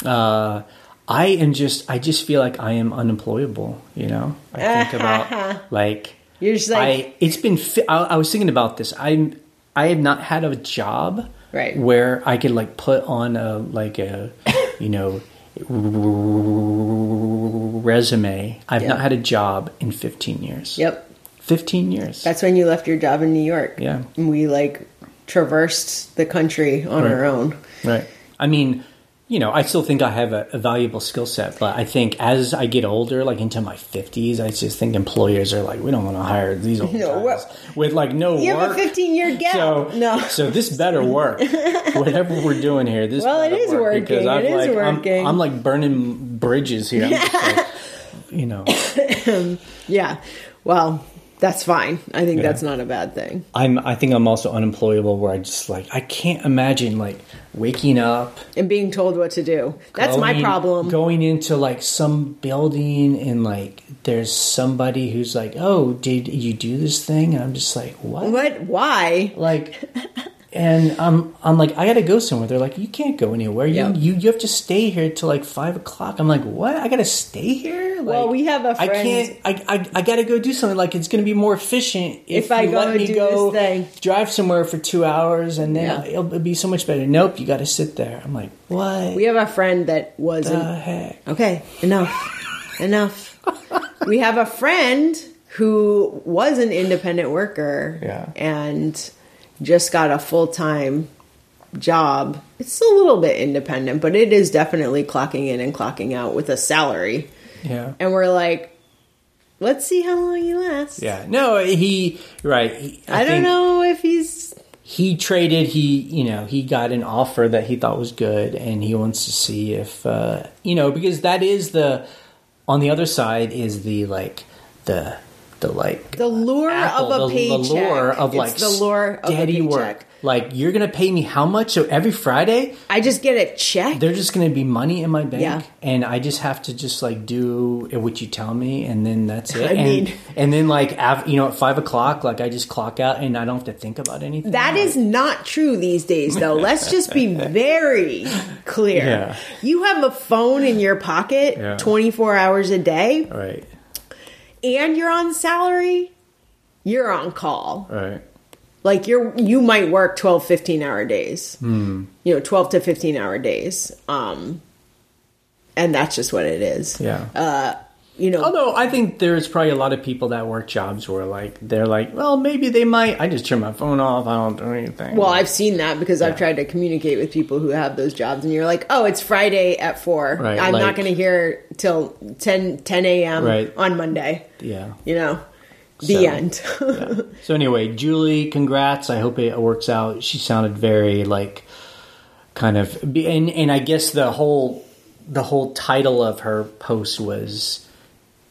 Yeah. Uh, I am just. I just feel like I am unemployable. You know. I think about like. You're just like- I. It's been. fi- I, I was thinking about this. I'm. I have not had a job. Right. Where I could like put on a like a, you know, resume. I've Yeah. not had a job in 15 years. Yep. 15 years. That's when you left your job in New York. Yeah. And we like traversed the country on our own. Right. I mean, you know, I still think I have a, a valuable skill set, but I think as I get older, like into my fifties, I just think employers are like, we don't want to hire these old No, guys well- with like no You work. have a 15 year gap. so no. so this better work. Whatever we're doing here, this Well, it better is work working. because I'm It is like I'm- I'm, like burning bridges here. I'm just like, you know, Yeah. Well, that's fine. I think Yeah. that's not a bad thing. I'm. I think I'm also unemployable. Where I just like I can't imagine like waking up And being told what to do. That's my problem. Going into like some building and like there's somebody who's like, "Oh, did you do this thing?" And I'm just like, "What?" What? Why? Like, and I'm I'm like, I gotta go somewhere. They're like, "You can't go anywhere. You you you have to stay here till like five o'clock." I'm like, "What? I gotta stay here?" Like, Well, we have a I friend- can't. I, I I gotta go do something. Like it's gonna be more efficient if, If I you go let me go drive somewhere for two hours and then Yeah. it'll be so much better. Nope, you gotta sit there. I'm like, what? We have a friend that was the heck? Okay, enough. enough. We have a friend who was an independent worker Yeah. and just got a full time job. It's a little bit independent, but it is definitely clocking in and clocking out with a salary. Yeah. And we're like, let's see how long he lasts. Yeah, no, he right. He, I, don't know if he's He traded. He you know he got an offer that he thought was good, and he wants to see if uh, you know because that is the on the other side is the like the the like The lure apple, of a the, paycheck. The lure of It's like the lure of steady paycheck. work. Like you're gonna pay me how much? So every Friday I just get a check. there's just going to be money in my bank Yeah. and i just have to just like do what you tell me and then that's it I and, mean- and then like av- you know at five o'clock like i just clock out and i don't have to think about anything That Like, is not true these days, though. Let's just be very clear. Yeah. You have a phone in your pocket Yeah. 24 hours a day, right and you're on salary, you're on call. right Like you're you might work 12, 15 hour days. Hmm. You know, 12 to 15 hour days. Um and that's just what it is. yeah You know, although i think there's probably a lot of people that work jobs where like they're like well maybe they might i just turn my phone off i don't do anything Well, I've seen that because I've tried to communicate with people who have those jobs, and you're like, oh, it's Friday at 4. Right, I'm not going to hear till 10, 10 a.m. Right. on Monday. yeah You know, the So- end. So anyway, Julie, congrats. I hope it works out. She sounded very like kind of and and I guess the whole the whole title of her post was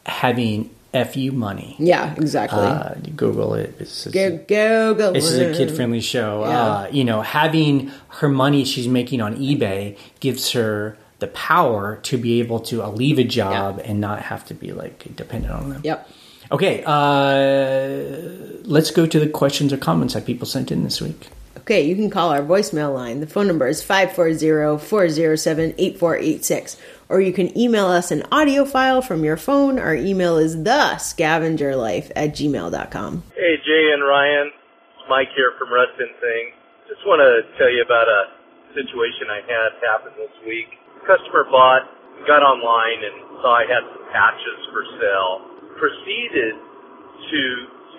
having fu money. yeah, exactly. Uh, Google it. It's, it's, go, go, go. this is a kid friendly show. Yeah. Uh, you know, having her money she's making on eBay gives her the power to be able to uh, leave a job and not have to be like dependent on them. Yep. Okay, uh, let's go to the questions or comments that people sent in this week. Okay, you can call our voicemail line. The phone number is 540-407-8486. Or you can email us an audio file from your phone. Our email is the scavengerlife at gmail.com. Hey, Jay and Ryan. Mike here from Rustin Thing. Just want to tell you about a situation I had happen this week. customer bought, got online and saw I had some patches for sale. Proceeded to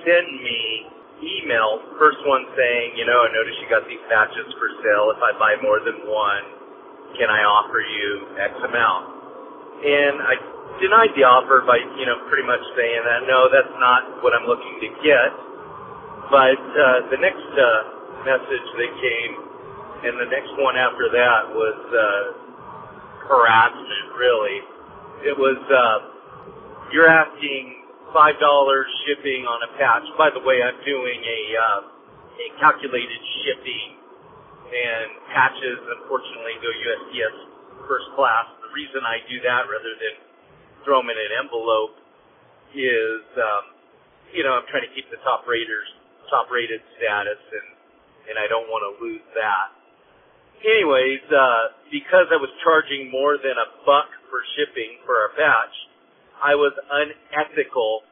send me email, first one saying, you know, I noticed you got these patches for sale. If I buy more than one, can I offer you X amount? And I denied the offer by, you know, pretty much saying that, no, that's not what I'm looking to get. But uh, the next uh, message that came, and the next one after that was uh, harassment, really. It was, uh, you're asking five dollars shipping on a patch. By the way, I'm doing a uh, a calculated shipping, and patches unfortunately go USPS first class. The reason I do that rather than throw them in an envelope is, um, you know, I'm trying to keep the top raters top rated status, and and I don't want to lose that. Anyways, uh, because I was charging more than a buck for shipping for our batch, I was unethical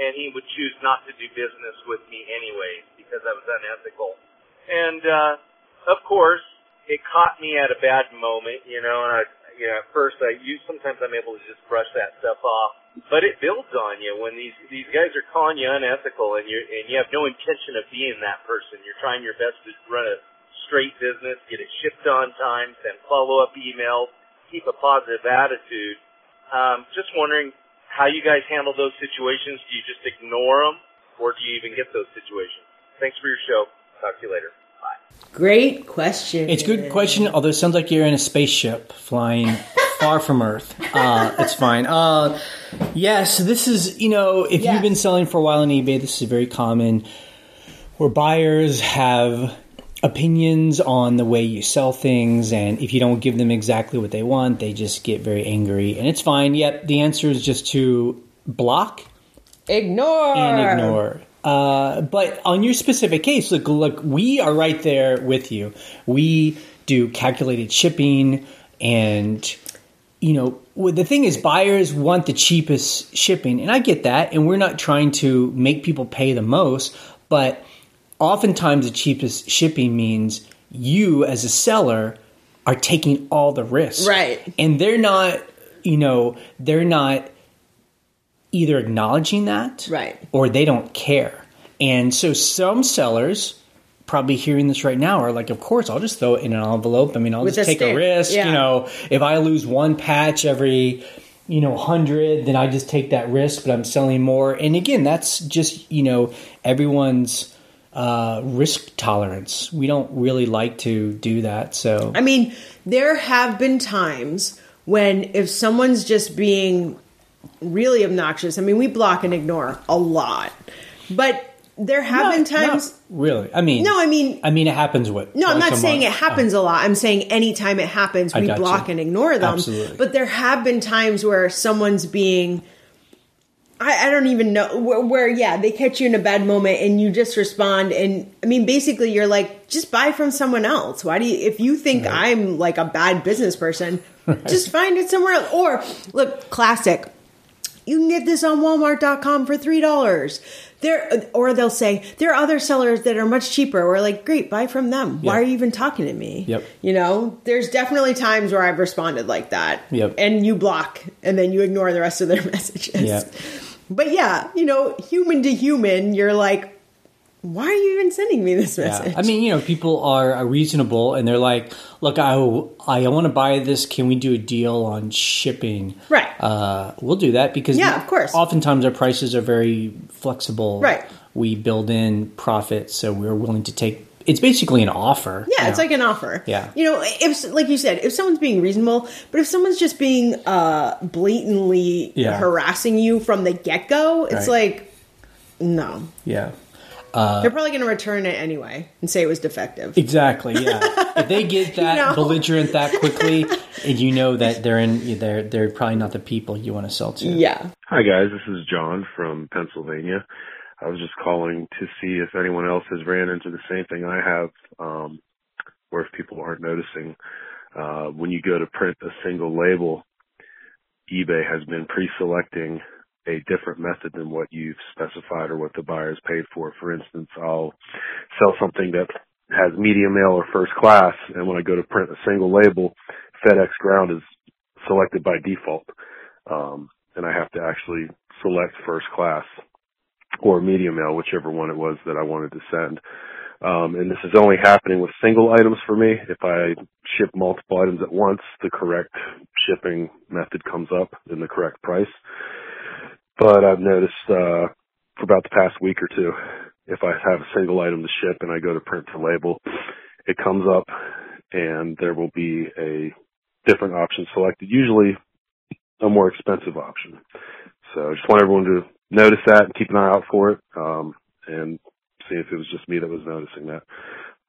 and he would choose not to do business with me anyway because I was unethical. And, uh, of course, it caught me at a bad moment, you know, and I, you know, at first I use, sometimes I'm able to just brush that stuff off, but it builds on you when these, these guys are calling you unethical and you and you have no intention of being that person. You're trying your best to run a straight business, get it shipped on time, send follow up emails, keep a positive attitude. Um, just wondering how you guys handle those situations. Do you just ignore them, or do you even get those situations? Thanks for your show. Talk to you later. Great question. It's a good question, although it sounds like you're in a spaceship flying far from Earth. Uh, it's fine. Uh, yes, this is, you know, if you've been selling for a while on eBay, this is very common where buyers have opinions on the way you sell things, and if you don't give them exactly what they want, they just get very angry. And it's fine. Yet the answer is just to block Ignore. and ignore. Uh, but on your specific case, look, look, we are right there with you. We do calculated shipping, and you know, the thing is, buyers want the cheapest shipping, and I get that. And we're not trying to make people pay the most, but oftentimes the cheapest shipping means you, as a seller, are taking all the risks, Right. And they're not, you know, they're not either acknowledging that Right. or they don't care. And so some sellers probably hearing this right now are like, of course, I'll just throw it in an envelope. I mean, I'll With just a take a risk. Yeah. You know, if I lose one patch every, you know, hundred, then I just take that risk, but I'm selling more. And again, that's just, you know, everyone's uh, risk tolerance. We don't really like to do that. So I mean, there have been times when if someone's just being really obnoxious, I mean, we block and ignore a lot. But there have Not- been times. really. I mean, No, I mean, I mean, it happens. What? No, I'm not saying it month. happens oh. a lot. I'm saying anytime it happens, we got you. block and ignore them. Absolutely. But there have been times where someone's being, I, I don't even know, where, where, yeah, they catch you in a bad moment and you just respond. And I mean, basically, you're like, just buy from someone else. Why do you, if you think I'm like a bad business person, just find it somewhere else. Or, look, classic. You can get this on walmart.com for $3. There, or they'll say there are other sellers that are much cheaper. We're like, great, buy from them. Why are you even talking to me? Yep. You know, there's definitely times where I've responded like that. Yep. And you block and then you ignore the rest of their messages. Yep. But yeah, you know, human to human, you're like, why are you even sending me this message? Yeah. I mean, you know, people are reasonable and they're like, look, I, I want to buy this. Can we do a deal on shipping? Right. Uh, we'll do that because Yeah, of course. Oftentimes our prices are very flexible. Right. We build in profit, so we're willing to take. It's basically an offer. Yeah, it's know. like an offer. Yeah. You know, if like you said, if someone's being reasonable, but if someone's just being uh blatantly Yeah. harassing you from the get go, it's Right. like no. yeah. They're probably going to return it anyway and say it was defective. Exactly. Yeah. if they get that know? belligerent that quickly, and you know that they're in, they're they're probably not the people you want to sell to. Yeah. Hi guys, this is John from Pennsylvania. I was just calling to see if anyone else has ran into the same thing I have, um, or if people aren't noticing. Uh, when you go to print a single label eBay has been pre-selecting a different method than what you've specified or what the buyer's paid for. For instance, I'll sell something that has medium mail or first class, and when I go to print a single label, FedEx Ground is selected by default, um, and I have to actually select first class or medium mail, whichever one it was that I wanted to send. Um, and this is only happening with single items for me. If I ship multiple items at once, the correct shipping method comes up and the correct price. But I've noticed, uh, for about the past week or two, if I have a single item to ship and I go to print to label, it comes up and there will be a different option selected, usually a more expensive option. So I just want everyone to notice that and keep an eye out for it. Um, and see if it was just me that was noticing that.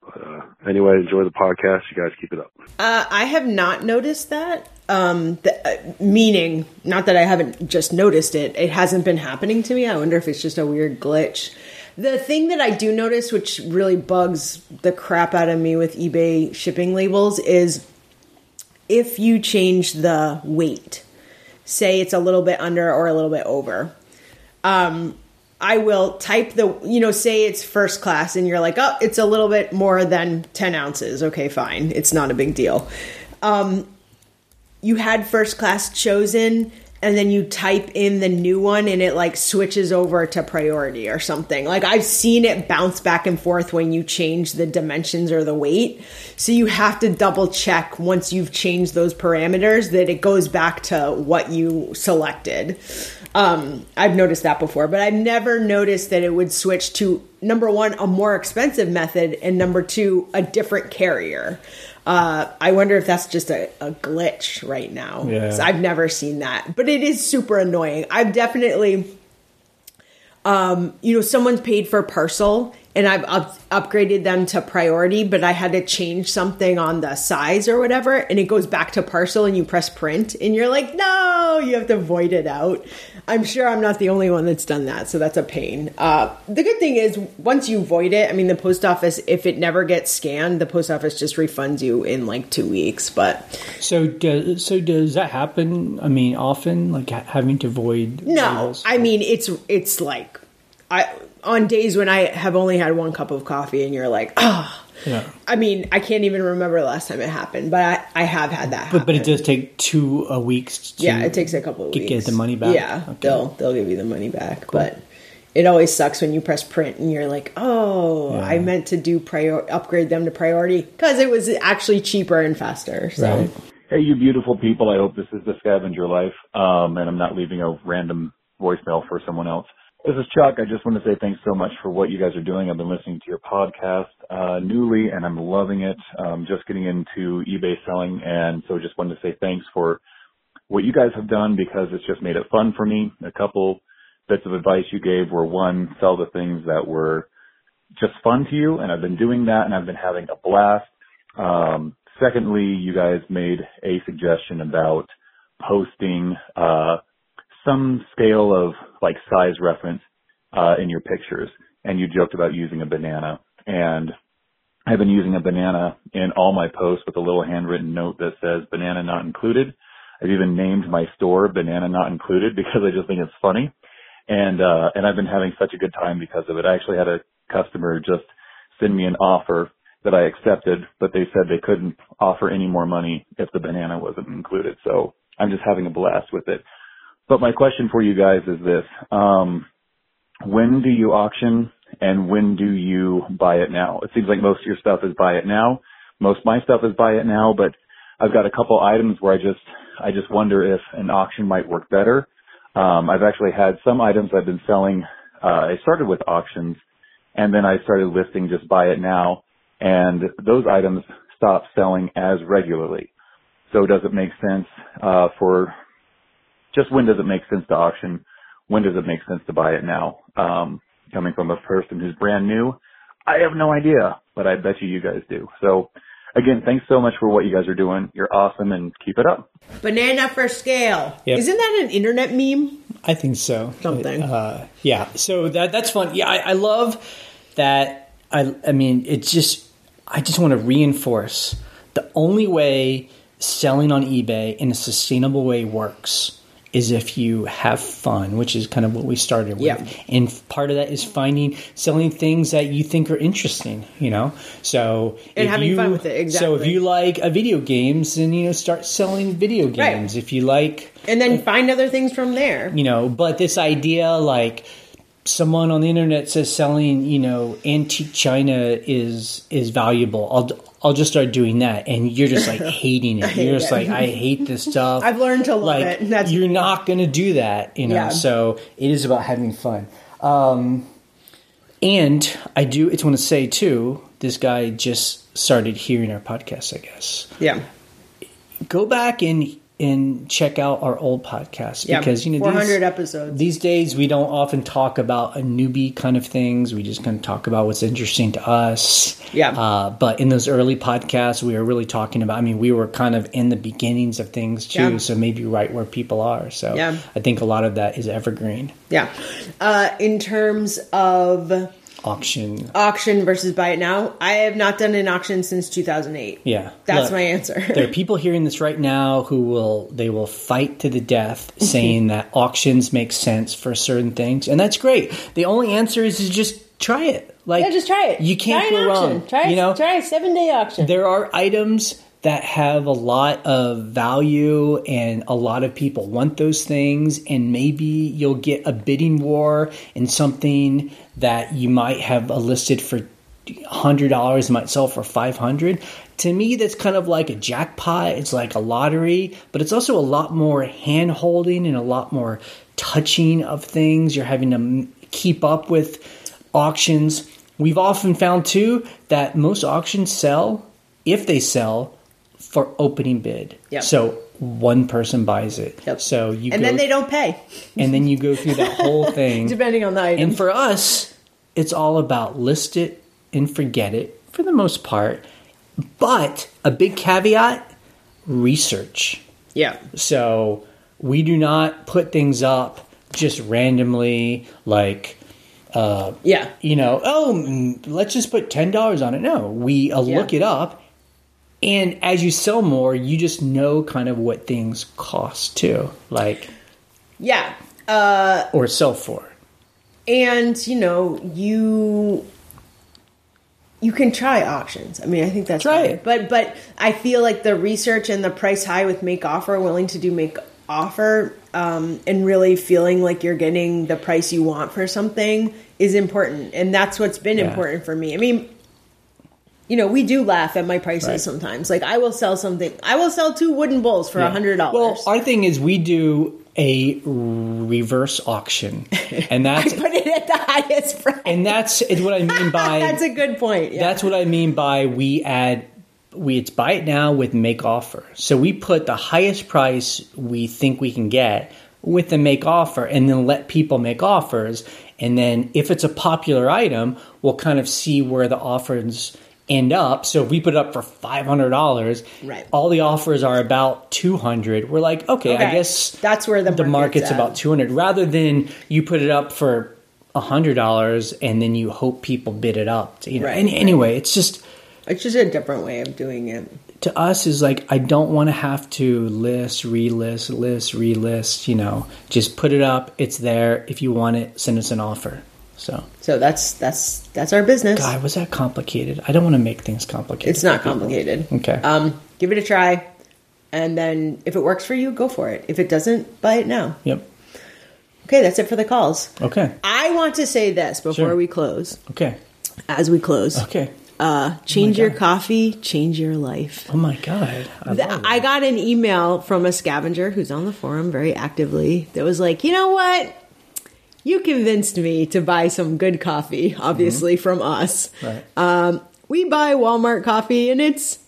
Uh, anyway, enjoy the podcast. You guys keep it up. Uh, I have not noticed that. Um, the, uh, meaning, not that I haven't just noticed it, it hasn't been happening to me. I wonder if it's just a weird glitch. The thing that I do notice, which really bugs the crap out of me with eBay shipping labels, is if you change the weight, say it's a little bit under or a little bit over. Um, I will type the, you know, say it's first class and you're like, oh, it's a little bit more than 10 ounces. Okay, fine. It's not a big deal. Um, you had first class chosen and then you type in the new one and it like switches over to priority or something. Like I've seen it bounce back and forth when you change the dimensions or the weight. So you have to double check once you've changed those parameters that it goes back to what you selected. Um, I've noticed that before, but I've never noticed that it would switch to number one, a more expensive method, and number two, a different carrier. Uh, I wonder if that's just a, a glitch right now. Yeah. I've never seen that, but it is super annoying. I've definitely, um, you know, someone's paid for parcel and I've up- upgraded them to priority, but I had to change something on the size or whatever, and it goes back to parcel, and you press print, and you're like, no, you have to void it out. I'm sure I'm not the only one that's done that, so that's a pain. Uh, the good thing is, once you void it, I mean, the post office, if it never gets scanned, the post office just refunds you in like two weeks. But So does so does that happen? I mean, often like ha- having to void. no, labels? I mean, it's it's like I on days when I have only had one cup of coffee, and you're like, ah. Yeah. I mean, I can't even remember the last time it happened, but I, I have had that happen. But but it does take two uh, weeks. To yeah, it takes a couple of get- weeks. get the money back? Yeah, Okay. they'll they'll give you the money back, but it always sucks when you press print and you're like, oh, I meant to do prior upgrade them to priority because it was actually cheaper and faster. So Right. Hey, you beautiful people. I hope this is the scavenger life, um, and I'm not leaving a random voicemail for someone else. This is Chuck. I just want to say thanks so much for what you guys are doing. I've been listening to your podcast uh, newly, and I'm loving it. Um, just getting into eBay selling, and so just wanted to say thanks for what you guys have done because it's just made it fun for me. A couple bits of advice you gave were one, sell the things that were just fun to you, and I've been doing that, and I've been having a blast. Um, secondly, you guys made a suggestion about posting uh, some scale of like size reference uh, in your pictures, and you joked about using a banana. And I've been using a banana in all my posts with a little handwritten note that says "banana not included." I've even named my store "banana not included" because I just think it's funny, and uh, and I've been having such a good time because of it. I actually had a customer just send me an offer that I accepted, but they said they couldn't offer any more money if the banana wasn't included. So I'm just having a blast with it. But my question for you guys is this. Um, when do you auction and when do you buy it now? It seems like most of your stuff is buy it now. Most of my stuff is buy it now, but I've got a couple items where I just, I just wonder if an auction might work better. Um, I've actually had some items I've been selling. Uh, I started with auctions and then I started listing just buy it now and those items stopped selling as regularly. So does it make sense, uh, for just when does it make sense to auction? When does it make sense to buy it now? Um, coming from a person who's brand new, I have no idea, but I bet you you guys do. So again, thanks so much for what you guys are doing. You're awesome and keep it up. banana for scale. Yep. Isn't that an internet meme? I think so. Something. Uh, yeah. So that that's fun. Yeah, I, I love that. I I mean, it's just I just want to reinforce the only way selling on eBay in a sustainable way works is if you have fun, which is kind of what we started with. Yeah. And part of that is finding selling things that you think are interesting, you know. So And if having you, fun with it, Exactly. So if you like a video games, then you know start selling video games. If you like and then find other things from there. you know but this idea like someone on the internet says selling you know antique china is is valuable i'll i'll just start doing that and you're just like hating it you're just it. like i hate this stuff I've learned to love like it. That's- you're not gonna do that you know Yeah. so it is about having fun um and i do it's want to say too this guy just started hearing our podcast i guess Yeah. go back and and check out our old podcast Yeah. because you know 400 these, episodes. these days we don't often talk about a newbie kind of things we just kind of talk about what's interesting to us Yeah. uh, but in those early podcasts we were really talking about i mean we were kind of in the beginnings of things too Yeah. so maybe right where people are so Yeah. i think a lot of that is evergreen Yeah. Uh, in terms of auction auction versus buy it now, I have not done an auction since 2008. yeah That's Look, my answer. there are people hearing this right now who will they will fight to the death saying that auctions make sense for certain things and that's great the only answer is to just try it like yeah, just try it. you can't try go auction. wrong Try, you know try a seven day auction. there are items that have a lot of value and a lot of people want those things. And maybe you'll get a bidding war in something that you might have listed for $100 might sell for 500 to me that's kind of like a jackpot. It's like a lottery but it's also a lot more hand holding and a lot more touching of things. You're having to keep up with auctions. We've often found too that most auctions sell if they sell for opening bid Yep. so one person buys it Yep. so you and go, then they don't pay, and then you go through that whole thing depending on the item. and for us, it's all about list it and forget it for the most part. But a big caveat research. yeah. So we do not put things up just randomly, like, uh, Yeah. you know, oh, mm, let's just put $10 on it. No, we uh, Yeah. look it up. And as you sell more, you just know kind of what things cost too, like, Yeah. or sell for. and you know you you can try auctions i mean i think that's right. fine. but but i feel like the research and the price high with make offer willing to do make offer um, and really feeling like you're getting the price you want for something is important and that's what's been Yeah. important for me i mean you know we do laugh at my prices Right. sometimes like i will sell something i will sell two wooden bowls for a Yeah. hundred dollars Well, our thing is we do a reverse auction, and I that's put it at the highest price and that's it's what I mean by that's a good point yeah. that's what I mean by we add we it's buy it now with make offer. So we put the highest price we think we can get with the make offer, and then let people make offers. And then if it's a popular item, we'll kind of see where the offers end up. So if we put it up for five hundred dollars, Right. all the offers are about two hundred. We're like, okay, I guess That's where the the market's market's about 200 rather than you put it up for $100 and then you hope people bid it up you know Right, and anyway it's just It's just a different way of doing it. to us is like i don't want to have to list relist list relist you know just put it up it's there if you want it send us an offer so So that's that's that's our business. god was that complicated i don't want to make things complicated it's not complicated. okay Um, give it a try, and then if it works for you, go for it. If it doesn't, buy it now. yep Okay, that's it for the calls. okay I want to say this before Sure. we close. okay As we close, okay uh, change my your coffee, change your life. oh my god I, I got an email from a scavenger who's on the forum very actively that was like, you know what? You convinced me to buy some good coffee, obviously from us. Right. Um, we buy Walmart coffee and it's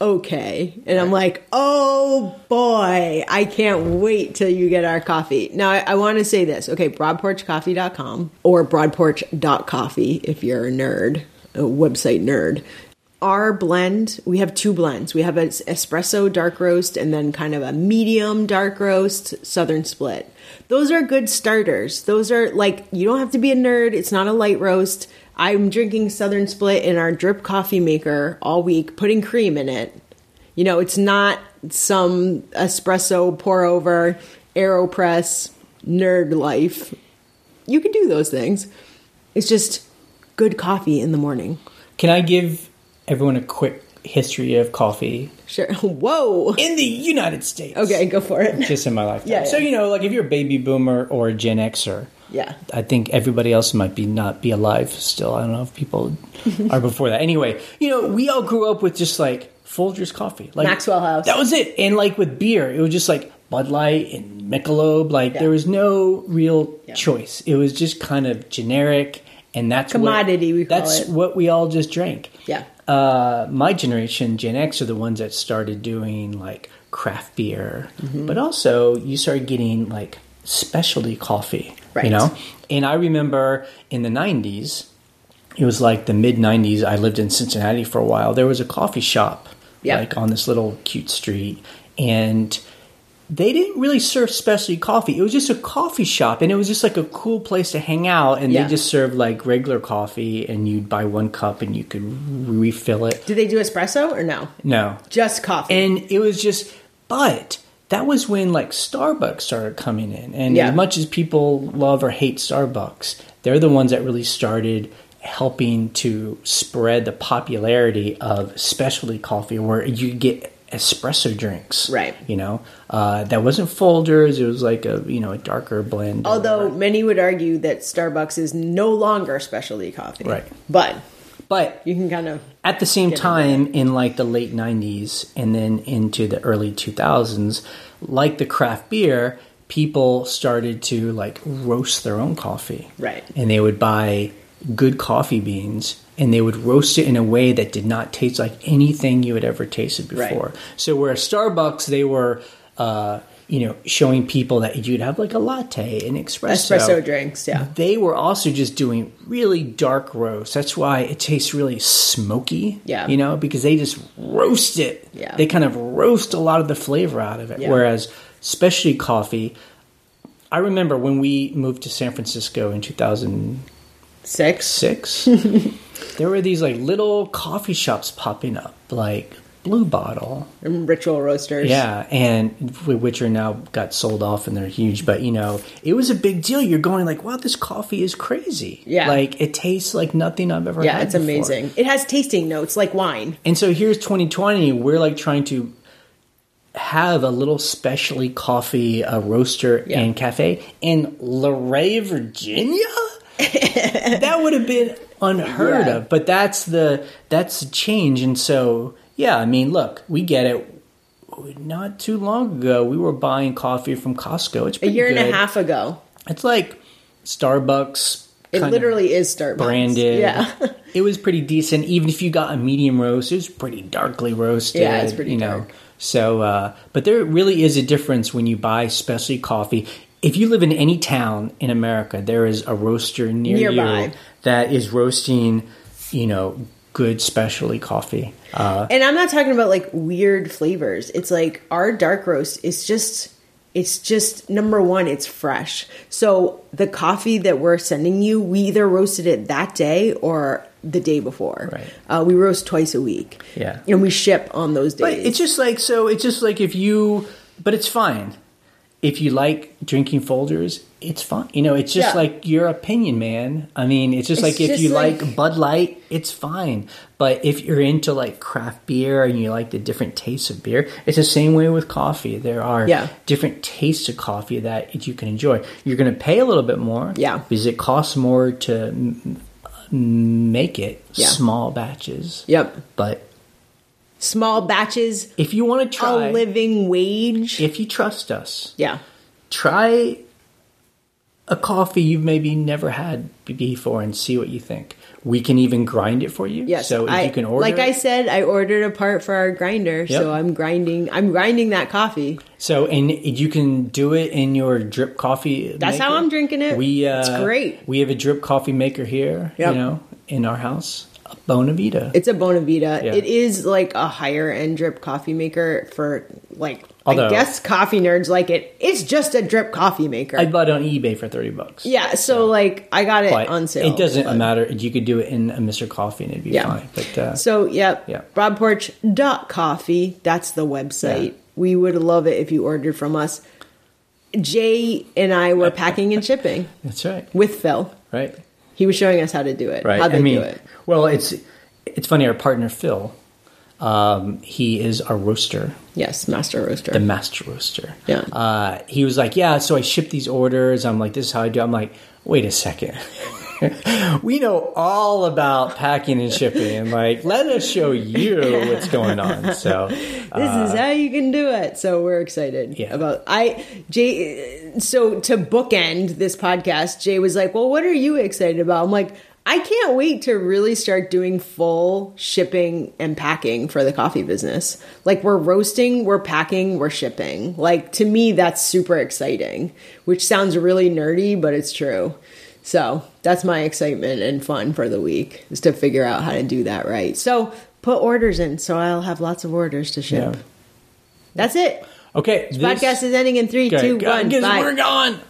okay. And I'm like, oh boy, I can't wait till you get our coffee. Now, I, I want to say this. Okay, broadporchcoffee.com or broadporch.coffee if you're a nerd, a website nerd. Our blend, we have two blends. We have an espresso dark roast and then kind of a medium dark roast southern split. Those are good starters. Those are like, you don't have to be a nerd. It's not a light roast. I'm drinking southern split in our drip coffee maker all week, putting cream in it. You know, it's not some espresso pour over. AeroPress, Nerd Life. You can do those things. It's just good coffee in the morning. Can I give everyone a quick history of coffee Sure. Whoa. in the United States? Okay, go for it. Just in my lifetime. Yeah, So you know, like if you're a baby boomer or a Gen Xer, Yeah. I think everybody else might be not be alive still. I don't know if people are before that. Anyway, you know, we all grew up with just like Folgers coffee, like Maxwell House. That was it. And like with beer, it was just like Bud Light and Michelob. Like Yeah. there was no real Yeah. choice. It was just kind of generic, and that's Commodity, What, we call that's it. what we all just drank. Yeah. Uh, my generation, Gen X, are the ones that started doing like craft beer, Mm-hmm. but also you started getting like specialty coffee. Right. You know, and I remember in the '90s, it was like the mid '90s. I lived in Cincinnati for a while. There was a coffee shop, Yeah. like on this little cute street, and they didn't really serve specialty coffee. It was just a coffee shop, and it was just like a cool place to hang out. And Yeah. they just served like regular coffee, and you'd buy one cup and you could refill it. Did they do espresso or no? No, Just coffee. and it was just, but that was when like Starbucks started coming in, and Yeah. as much as people love or hate Starbucks, they're the ones that really started helping to spread the popularity of specialty coffee, where you get espresso drinks, Right. You know, uh, that wasn't Folgers; it was like a you know a darker blend. Although many would argue that Starbucks is no longer specialty coffee. Right. But but you can kind of at the same time in like the late 90s and then into the early 2000s like the craft beer people started to like roast their own coffee Right. and they would buy good coffee beans and they would roast it in a way that did not taste like anything you had ever tasted Right. before so where Starbucks they were uh you know showing people that you'd have like a latte and espresso espresso drinks, yeah. they were also just doing really dark roast. That's why it tastes really smoky. Yeah. You know, because they just roast it. Yeah. They kind of roast a lot of the flavor out of it. Yeah. Whereas especially coffee, I remember when we moved to San Francisco in 2006, Six. Six. there were these like little coffee shops popping up, like Blue Bottle. Ritual roasters. Yeah, and which are now got sold off and they're huge. But you know, it was a big deal. You're going like, wow, this coffee is crazy. Yeah. like it tastes like nothing I've ever. Yeah, had it's before. amazing. It has tasting notes like wine. And so here's 2020. We're like trying to have a little specialty coffee uh, roaster Yeah. and cafe in Luray, Virginia. that would have been unheard Yeah. of. But that's the that's the change. And so yeah, I mean, look, we get it. Not too long ago, we were buying coffee from Costco. It's A year and a half ago. It's like Starbucks. It literally is Starbucks. branded. Yeah. it was pretty decent. Even if you got a medium roast, it was pretty darkly roasted. Yeah, it's pretty you know. So, uh, but there really is a difference when you buy specialty coffee. If you live in any town in America, there is a roaster near Nearby. you that is roasting, you know, good specialty coffee. Uh, And I'm not talking about like weird flavors. It's like our dark roast is just it's just number one, it's fresh. So the coffee that we're sending you, we either roasted it that day or the day before. Right. Uh, we roast twice a week. Yeah. And we ship on those days. But it's just like so. It's just like if you, but it's fine. If you like drinking Folgers, it's fine. You know, it's just Yeah. like your opinion, man. I mean, it's just It's like if you like- like, Bud Light, it's fine. But if you're into like craft beer and you like the different tastes of beer, it's the same way with coffee. There are Yeah. different tastes of coffee that you can enjoy. You're going to pay a little bit more, Yeah. because it costs more to make it Yeah. small batches. Yep. But Small batches, if you want to try, a living wage. if you trust us, yeah. try a coffee you've maybe never had before and see what you think. We can even grind it for you. Yes. So if I, you can order, like I said, I ordered a part for our grinder, Yep. so I'm grinding. I'm grinding that coffee. so and you can do it in your drip coffee. That's how. I'm drinking it. We uh, It's great. We have a drip coffee maker here. Yep. You know, in our house, a Bonavita. It's a Bonavita. Yeah. It is like a higher end drip coffee maker for like Although- I guess coffee nerds like it. It's just a drip coffee maker. I bought it on eBay for thirty bucks. yeah, so like I got it But on sale. it doesn't but- matter. You could do it in a Mr. Coffee and it'd be Yeah. fine. But uh, So yep, Yeah. broadporch.coffee. That's the website. Yeah. We would love it if you ordered from us. Jay and I were packing and shipping That's right. with Phil. Right. He was showing us how to do it. Right. How they I mean, do it. well, it's it's funny. Our partner Phil, um, he is our roaster, Yes, master roaster. the master roaster. Yeah. Uh, he was like, "Yeah." So I ship these orders. I'm like, "This is how I do." I'm like, "Wait a second. we know all about packing and shipping. And like, let us show you what's going on." So this is how you can do it. So we're excited Uh, Yeah. about I Jay. So to bookend this podcast, Jay was like, "Well, what are you excited about?" I'm like, "I can't wait to really start doing full shipping and packing for the coffee business. Like we're roasting, we're packing, we're shipping. Like to me, that's super exciting. Which sounds really nerdy, but it's true." So that's my excitement and fun for the week is to figure out how to do that right. So put orders in, so I'll have lots of orders to ship. Yeah. That's it. okay, this Podcast is ending in three, Okay, two, God, one. Bye. we're gone.